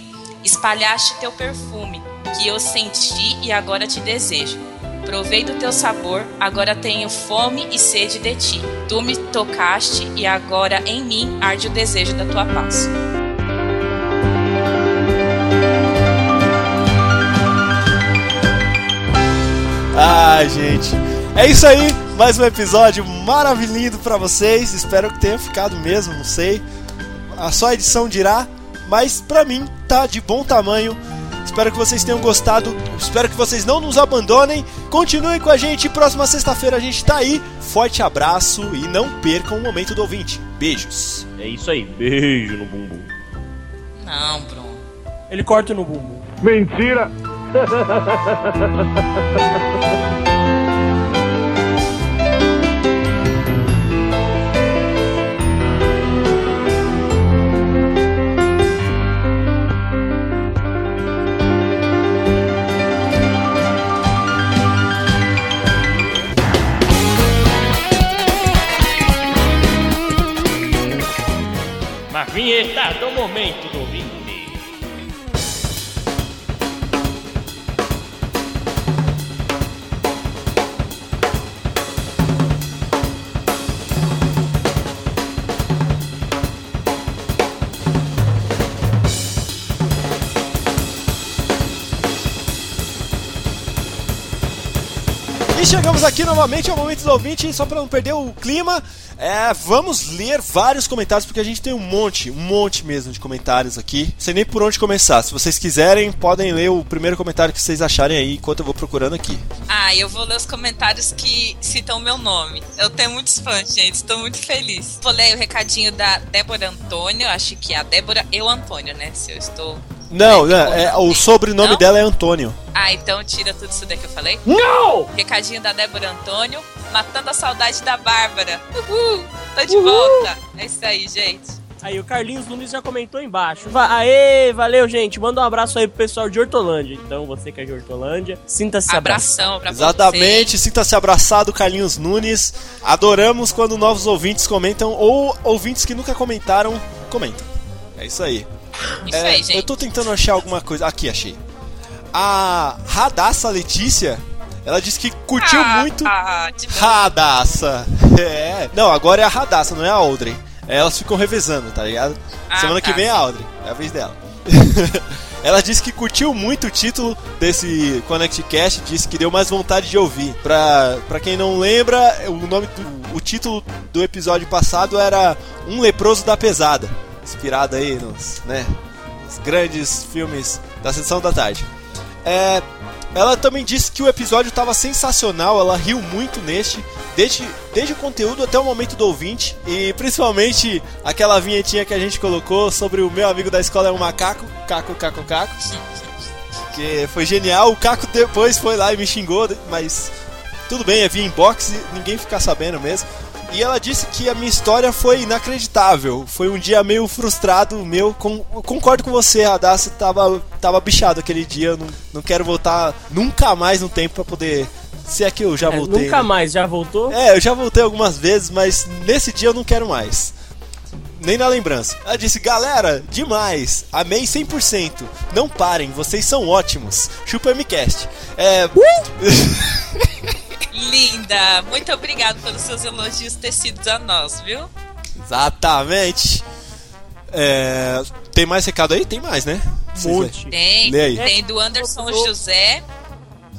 Espalhaste teu perfume, que eu senti e agora te desejo. Provei do teu sabor, agora tenho fome e sede de ti. Tu me tocaste e agora em mim arde o desejo da tua paz.
Ai, gente. É isso aí. Mais um episódio maravilhoso pra vocês. Espero que tenha ficado mesmo, não sei. A só edição dirá. Mas pra mim tá de bom tamanho. Espero que vocês tenham gostado. Espero que vocês não nos abandonem. Continuem com a gente. Próxima sexta-feira a gente tá aí. Forte abraço e não percam o momento do ouvinte. Beijos.
É isso aí. Beijo no bumbum.
Não, Bruno.
Ele corta no bumbum.
Mentira!
E chegamos aqui novamente ao momento dos ouvintes, só para não perder o clima. É, vamos ler vários comentários, porque a gente tem um monte, um monte mesmo de comentários aqui. Sei nem por onde começar. Se vocês quiserem, podem ler o primeiro comentário que vocês acharem aí, enquanto eu vou procurando aqui.
Ah, eu vou ler os comentários que citam meu nome. Eu tenho muitos fãs, gente. Estou muito feliz. Vou ler o recadinho da Débora Antônio. Acho que é a Débora e o Antônio, né? Se eu estou.
Não, não é, o sobrenome
Não?
dela é Antônio.
Ah, então tira tudo isso daí que eu falei.
Não!
Recadinho da Débora Antônio. Matando a saudade da Bárbara. Uhul! Tô de volta. É isso aí, gente.
Aí o Carlinhos Nunes já comentou embaixo. Va Aê, valeu, gente. Manda um abraço aí pro pessoal de Hortolândia. Então, você que é de Hortolândia, sinta-se abraçado.
Abração pra
Exatamente, sinta-se abraçado, Carlinhos Nunes. Adoramos quando novos ouvintes comentam ou ouvintes que nunca comentaram, comentam. É isso aí.
Isso
É,
aí, gente.
eu tô tentando achar alguma coisa. Aqui, achei. A Radassa Letícia, ela disse que curtiu
Ah,
muito.
ah.
Radassa! É. Não, agora é a Radassa, não é a Audrey. Elas ficam revezando, tá ligado?
Ah,
Semana que
tá,
vem é a. Audrey. É a vez dela. Ela disse que curtiu muito o título desse Connect Cast, disse que deu mais vontade de ouvir. Pra, pra quem não lembra, o nome do, o título do episódio passado era Um Leproso da Pesada, inspirado aí nos, né, nos grandes filmes da sessão da tarde. É, ela também disse que o episódio estava sensacional, ela riu muito neste, desde, desde o conteúdo até o momento do ouvinte, e principalmente aquela vinhetinha que a gente colocou sobre o meu amigo da escola é um macaco, caco, caco, caco, que foi genial. O Caco depois foi lá e me xingou, mas tudo bem, é via inbox ninguém fica sabendo mesmo. E ela disse que a minha história foi inacreditável. Foi um dia meio frustrado meu. Com, concordo com você, Radassa. Tava, tava bichado aquele dia. Não, não quero voltar nunca mais no tempo pra poder. Se é que eu já
É,
voltei.
nunca
né?
mais, já voltou?
É, eu já voltei algumas vezes, mas nesse dia eu não quero mais. Nem na lembrança. Ela disse: Galera, demais. Amei 100%. Não parem, vocês são ótimos. Chupa MCast. É.
Linda! Muito obrigado pelos seus elogios tecidos a nós, viu?
Exatamente. É, Tem mais recado aí? Tem mais, né?
Monte.
Tem, tem do Anderson José.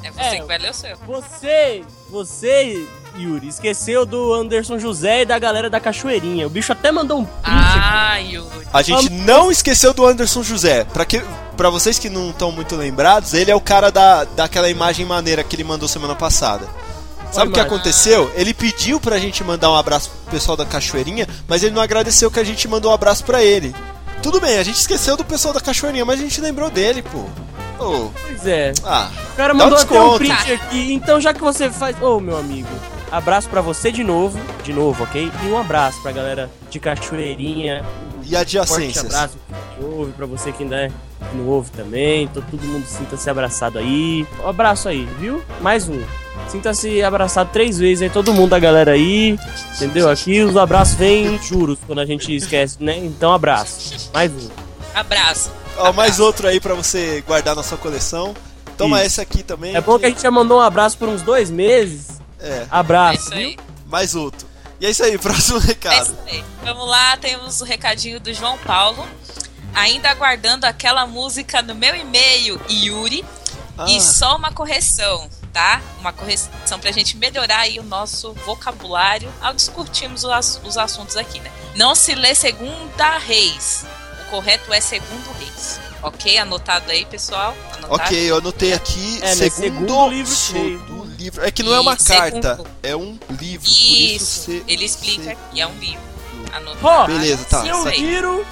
É você
É.
que vai ler o seu.
Você, você, Yuri, esqueceu do Anderson José e da galera da Cachoeirinha. O bicho até mandou um print aqui.
Ah, Yuri.
A gente não esqueceu do Anderson José. Pra, que, pra vocês que não estão muito lembrados, ele é o cara da, daquela imagem maneira que ele mandou semana passada. Sabe o que aconteceu? Ele pediu pra gente mandar um abraço pro pessoal da Cachoeirinha, mas ele não agradeceu que a gente mandou um abraço pra ele. Tudo bem, a gente esqueceu do pessoal da Cachoeirinha, mas a gente lembrou dele, pô. Ô,
Pois é.
ah,
O cara
Dá um
mandou até um print aqui. Então, já que você faz. Ô, meu amigo, abraço pra você de novo. De novo, ok? E um abraço pra galera de Cachoeirinha.
e adjacências.
abraço que ouve, pra você que ainda é, ouve também. Então, todo mundo sinta-se abraçado aí. Um abraço aí, viu? Mais um. Sinta-se abraçado três vezes aí, todo mundo da galera aí. Entendeu? Aqui os abraços vêm em juros quando a gente esquece, né? Então, abraço. Mais um.
Abraço.
Ó, mais outro aí pra você guardar na sua coleção. Toma
Isso.
esse aqui também.
É bom que a gente já mandou um abraço por uns dois meses.
É,
É
Abraço,
aí.
mais outro. E é isso aí, próximo
É
recado.
isso aí. Vamos lá, temos o recadinho do João Paulo. Ainda aguardando aquela música no meu e-mail, Yuri.
Ah.
E só uma correção, tá? Uma correção pra gente melhorar aí o nosso vocabulário ao discutirmos os, ass- os assuntos aqui, né? Não se lê segunda reis. O correto é segundo reis. Ok? Anotado aí, pessoal? Anotado?
Ok, eu anotei aqui
É, né,
segundo,
segundo livro
segundo livro. É que não é uma
Isso,
carta,
segundo.
é um livro. por isso
Isso, ele explica que é um livro. Anotado.
Ó,
Beleza, tá.
Se eu viro,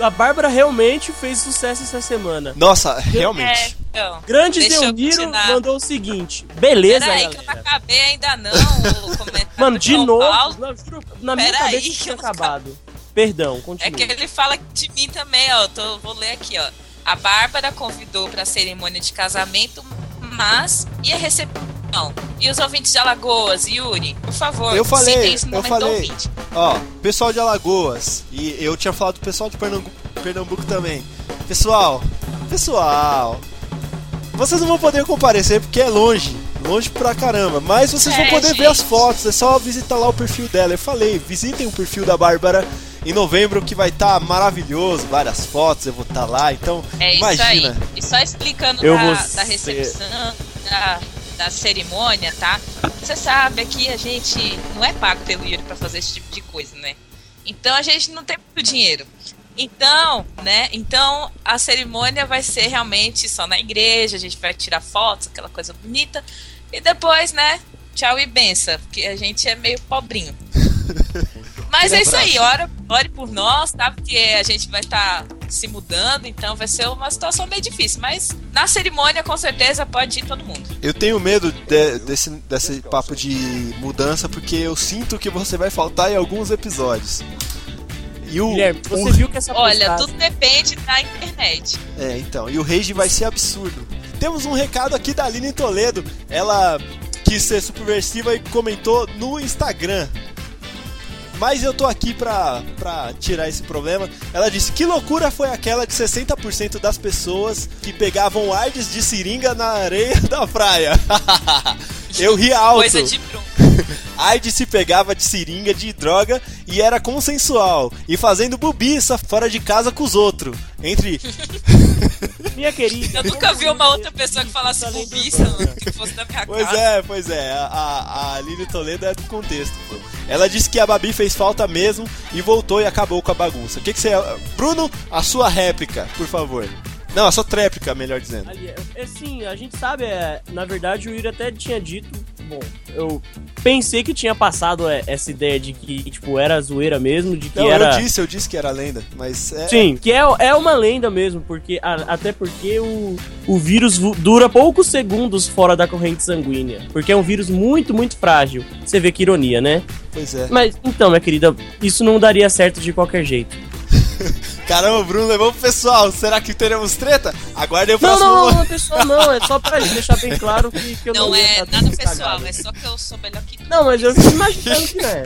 a Bárbara realmente fez sucesso essa semana.
Nossa, realmente.
É, então.
Grande
eu continuar.
mandou o seguinte. Beleza,
Peraí, que eu não acabei ainda não o comentário
Mano, de novo,
Paulo.
não, juro, na minha
Pera
cabeça
aí,
tinha
eu não
acabado. Perdão,
É
continua.
que ele fala de mim também, ó. Tô, vou ler aqui, ó. A Bárbara convidou pra cerimônia de casamento, mas e a recepção? E os ouvintes de Alagoas, Yuri, por favor,
Eu falei,
citem esse
eu
momento
falei.
ouvinte.
Ó, pessoal de Alagoas, e eu tinha falado do pessoal de Pernambuco, Pernambuco também. Pessoal, pessoal, vocês não vão poder comparecer porque é longe, longe pra caramba, mas vocês vão
É,
poder ver
gente.
as fotos, é só visitar lá o perfil dela. Eu falei, visitem o perfil da Bárbara em novembro que vai estar maravilhoso, várias fotos, eu vou estar lá, então
É
imagina.
isso aí. E só explicando
Eu
da,
vou
da
ser-
recepção, da, da cerimônia, tá? Você sabe, aqui a gente não é pago pelo Yuri pra fazer esse tipo de coisa, né? Então a gente não tem muito dinheiro. Então, né? Então a cerimônia vai ser realmente só na igreja, a gente vai tirar fotos, aquela coisa bonita. E depois, né? Tchau e benção, porque a gente é meio pobrinho. Mas é isso aí, ora, ore por nós, tá? Porque a gente vai estar se mudando, então vai ser uma situação meio difícil. Mas na cerimônia, com certeza, pode ir todo mundo.
Eu tenho medo de- desse, desse papo de mudança porque eu sinto que você vai faltar em alguns episódios. E o,
Guilherme, você
o-
viu que essa
Olha,
postagem-
tudo depende da internet.
É, então. E o rage vai ser absurdo. Temos um recado aqui da Aline Toledo. Ela quis ser subversiva e comentou no Instagram. Mas eu tô aqui pra, pra tirar esse problema. Ela disse: Que loucura foi aquela de 60% das pessoas que pegavam ardes de seringa na areia da praia? eu ri alto.
Coisa de.
Aide se pegava de seringa de droga e era consensual. E fazendo bobiça fora de casa com os outros. Entre.
Minha querida.
Eu nunca vi uma outra pessoa que falasse
do
bobiça
Bruno.
que fosse da minha
Pois
casa.
é, pois é. A, a, Aline Toledo é do contexto, pô. Ela disse que a Babi fez falta mesmo e voltou e acabou com a bagunça. O que, que você. Bruno, a sua réplica, por favor. Não, a sua tréplica, melhor dizendo.
Ali, é, é, sim, a gente sabe, é, na verdade o Yuri até tinha dito, bom, eu pensei que tinha passado é, essa ideia de que, tipo, era zoeira mesmo, de que
Não,
era...
eu disse, eu disse que era lenda, mas é.
Sim, que é, é uma lenda mesmo, porque até porque o, o vírus dura poucos segundos fora da corrente sanguínea, porque é um vírus muito, muito frágil. Você vê que ironia, né?
Pois é.
Mas então, minha querida, isso não daria certo de qualquer jeito.
Caramba, o Bruno levou pro pessoal. Será que teremos treta? Aguardem o
Não,
próximo.
não, não, não, pessoal, não, é só pra deixar bem claro que, que eu não,
Não é nada pessoal, é só que eu sou melhor que tu.
Não, mas eu fico imaginando que não é.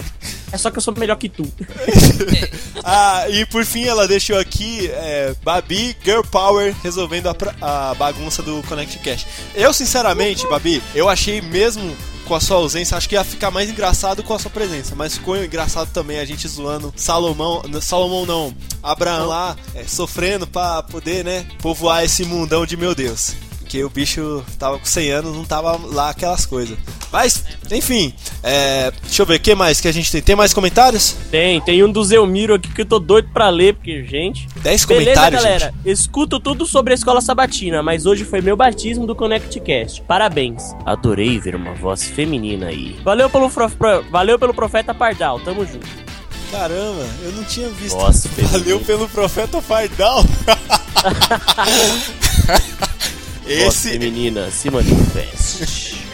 É só que eu sou melhor que tu.
Ah, e por fim ela deixou aqui é, Babi Girl Power resolvendo a, a bagunça do Connect Cash. Eu, sinceramente, Babi, eu achei mesmo com a sua ausência, acho que ia ficar mais engraçado com a sua presença. Mas ficou engraçado também a gente zoando Salomão, Salomão não, Abraão lá, é, sofrendo pra poder, né, povoar esse mundão de meu Deus. Porque o bicho tava com 100 anos, não tava lá aquelas coisas. Mas, enfim, é, deixa eu ver, o que mais que a gente tem? Tem mais comentários?
Tem, tem um do Zelmiro aqui que eu tô doido pra ler, porque, gente.
10
Beleza,
comentários,
galera?
gente.
Escuto tudo sobre a escola sabatina, mas hoje foi meu batismo do ConnectCast. Parabéns. Adorei ver uma voz feminina aí. Valeu pelo, fro- pro- valeu pelo Profeta Pardal, tamo junto.
Caramba, eu não tinha visto.
Nossa,
Valeu pelo profeta Fardal.
Voz
Esse.
feminina, se manifeste.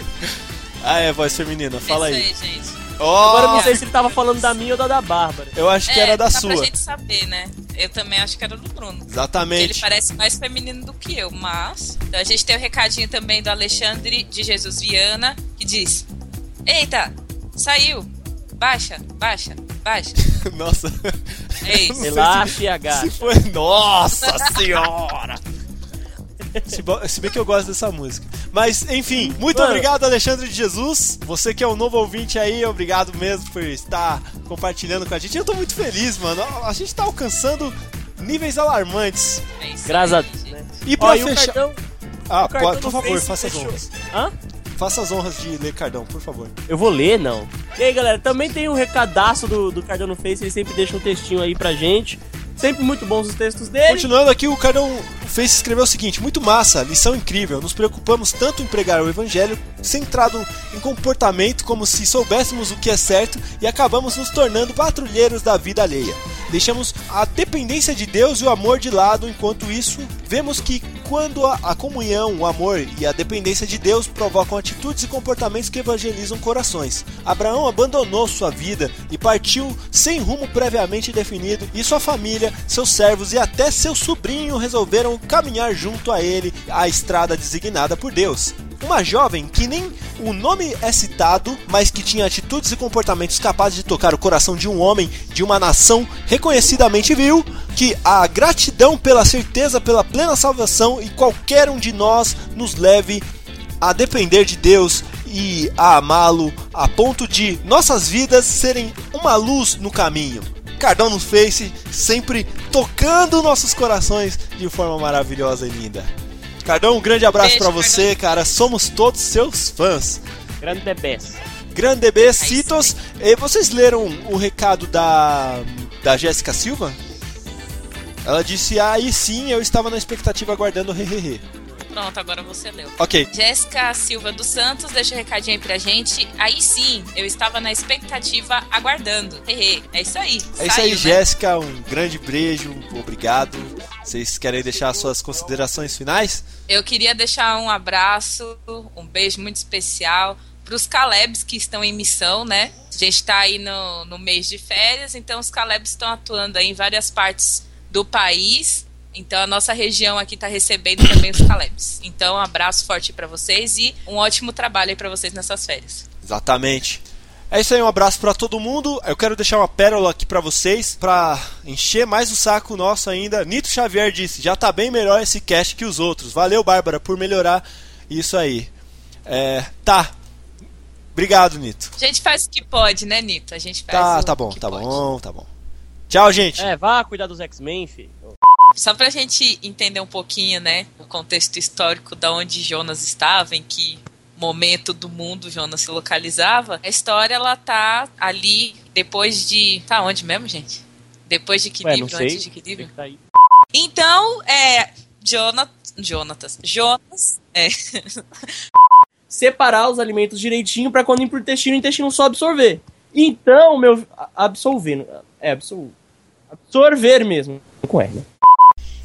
Ah, é, voz feminina, fala
Isso
aí.
aí, gente.
Ó,
Agora eu não sei se ele tava falando da minha ou da da Bárbara.
eu acho que
é,
era da
dá
sua.
pra gente saber, né? Eu também acho que era do Bruno. Ele
Exatamente.
parece mais feminino do que eu, mas. Então a gente tem o recadinho também do Alexandre de Jesus Viana, que diz: Eita, saiu! Baixa, baixa, baixa.
Nossa.
É isso.
Relaxa e
Se
agacha.
foi. Nossa senhora! Se, bo- se bem que eu gosto dessa música. Mas, enfim, muito
Mano.
obrigado, Alexandre de Jesus. Você que é um novo ouvinte aí, obrigado mesmo por estar compartilhando com a gente. Eu tô muito feliz, mano. A gente tá alcançando níveis alarmantes.
É isso
Graças a Deus, né?
E pra
Ó, e o
fechar.
cartão,
Ah,
o
pode, por favor, faça as honras.
Hã?
Faça as honras de ler Cardão, por favor.
Eu vou ler, não. E aí, galera, também tem um recadaço do, do Cardano Face, ele sempre deixa um textinho aí pra gente. Sempre muito bons os textos dele.
Continuando aqui, o Cardão fez escrever o seguinte: muito massa, lição incrível. Nos preocupamos tanto em pregar o evangelho, centrado em comportamento, como se soubéssemos o que é certo e acabamos nos tornando patrulheiros da vida alheia. Deixamos a dependência de Deus e o amor de lado, enquanto isso, vemos que quando a, a comunhão, o amor e a dependência de Deus provocam atitudes e comportamentos que evangelizam corações. Abraão abandonou sua vida e partiu sem rumo previamente definido, e sua família, seus servos e até seu sobrinho resolveram caminhar junto a ele a estrada designada por Deus. Uma jovem que nem o nome é citado, mas que tinha atitudes e comportamentos capazes de tocar o coração de um homem de uma nação reconhecidamente vil, que a gratidão pela certeza pela plena salvação e qualquer um de nós nos leve a depender de Deus e a amá-lo a ponto de nossas vidas serem uma luz no caminho. Cardão no Face, sempre tocando nossos corações de forma maravilhosa e linda. Cardão, um grande abraço
Beijo,
pra você, cara. Somos todos seus fãs.
Grande bebês.
Grande B, Citos. E vocês leram o recado da, da Jéssica Silva? Ela disse, aí sim, eu estava na expectativa aguardando o hehehe.
Pronto, agora você leu.
Ok,
Jéssica Silva dos Santos deixa um recadinho aí pra gente. Aí sim, eu estava na expectativa aguardando. Hehe, é isso aí.
é isso aí,
né?
Jéssica. Um grande beijo, obrigado. Vocês querem deixar suas considerações finais?
Eu queria deixar um abraço, um beijo muito especial para os Calebs que estão em missão, né? A gente está aí no, no mês de férias, então os Calebs estão atuando aí em várias partes do país. Então a nossa região aqui está recebendo também os Calebs. Então um abraço forte para vocês e um ótimo trabalho aí para vocês nessas férias.
Exatamente. É isso aí, um abraço pra todo mundo. Eu quero deixar uma pérola aqui pra vocês, pra encher mais o saco nosso ainda. Nito Xavier disse: já tá bem melhor esse cast que os outros. Valeu, Bárbara, por melhorar isso aí. É, tá. Obrigado, Nito.
A gente faz o que pode, né, Nito? A gente faz
Tá,
o
tá bom,
que
tá
pode.
bom, tá bom. Tchau, gente.
É, vá cuidar dos X-Men, filho.
Só pra gente entender um pouquinho, né, o contexto histórico da onde Jonas estava, em que momento do mundo Jonas se localizava, a história ela tá ali depois de. Tá onde mesmo, gente? Depois de que
Ué, sei.
Antes de que
Você
livro?
que tá.
Então, é. Jonas. Jonatas. Jonas. É.
Separar os alimentos direitinho pra quando ir pro intestino, o intestino só absorver. Então, meu. a- Absolver. É, absolver. Absorver mesmo. Com R, né?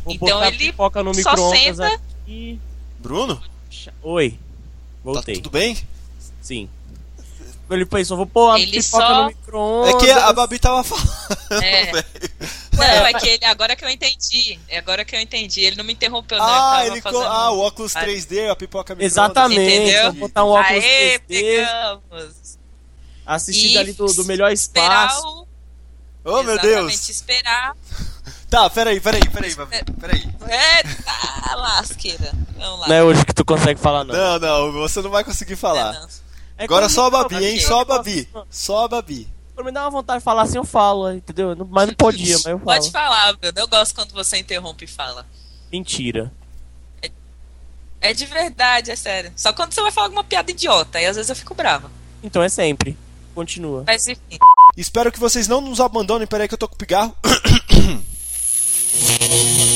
Vou
Então ele só
micro-ondas
senta-
aqui.
Bruno,
Oi.
tá
Voltei.
tudo bem?
Sim. Ele pensou, vou pôr a
Ele
pipoca
só-
no micro-ondas.
É que a Babi tava falando.
É.
velho.
Não, é que ele. Agora que eu entendi. É agora que eu entendi. Ele não me interrompeu, não.
Ah,
ele fazendo...
ah, o óculos
Ah.
3D, a pipoca micro
Exatamente.
Entendeu?
Vou botar um óculos
Aê,
3D,
pegamos!
assistir
E
ali do, do melhor espaço.
o.
Oh, meu
exatamente,
Deus.
esperar.
Tá, peraí, peraí, peraí, Babi, peraí.
Eita, lasqueira. Vamos lá.
Não é hoje que tu consegue falar, não.
Não, não, você não vai conseguir falar.
É, não.
É
Agora só a Babi, hein? Só a Babi. Só a Babi.
Quando me dá uma vontade de falar assim, eu falo, entendeu? Mas não podia, mas eu falo.
Pode falar, Bruno. Eu gosto quando você interrompe e fala.
Mentira.
É de verdade, é sério. Só quando você vai falar alguma piada idiota, aí às vezes eu fico brava.
Então é sempre. Continua.
Mas enfim.
Espero que vocês não nos abandonem. Peraí que eu tô com pigarro. Thank you.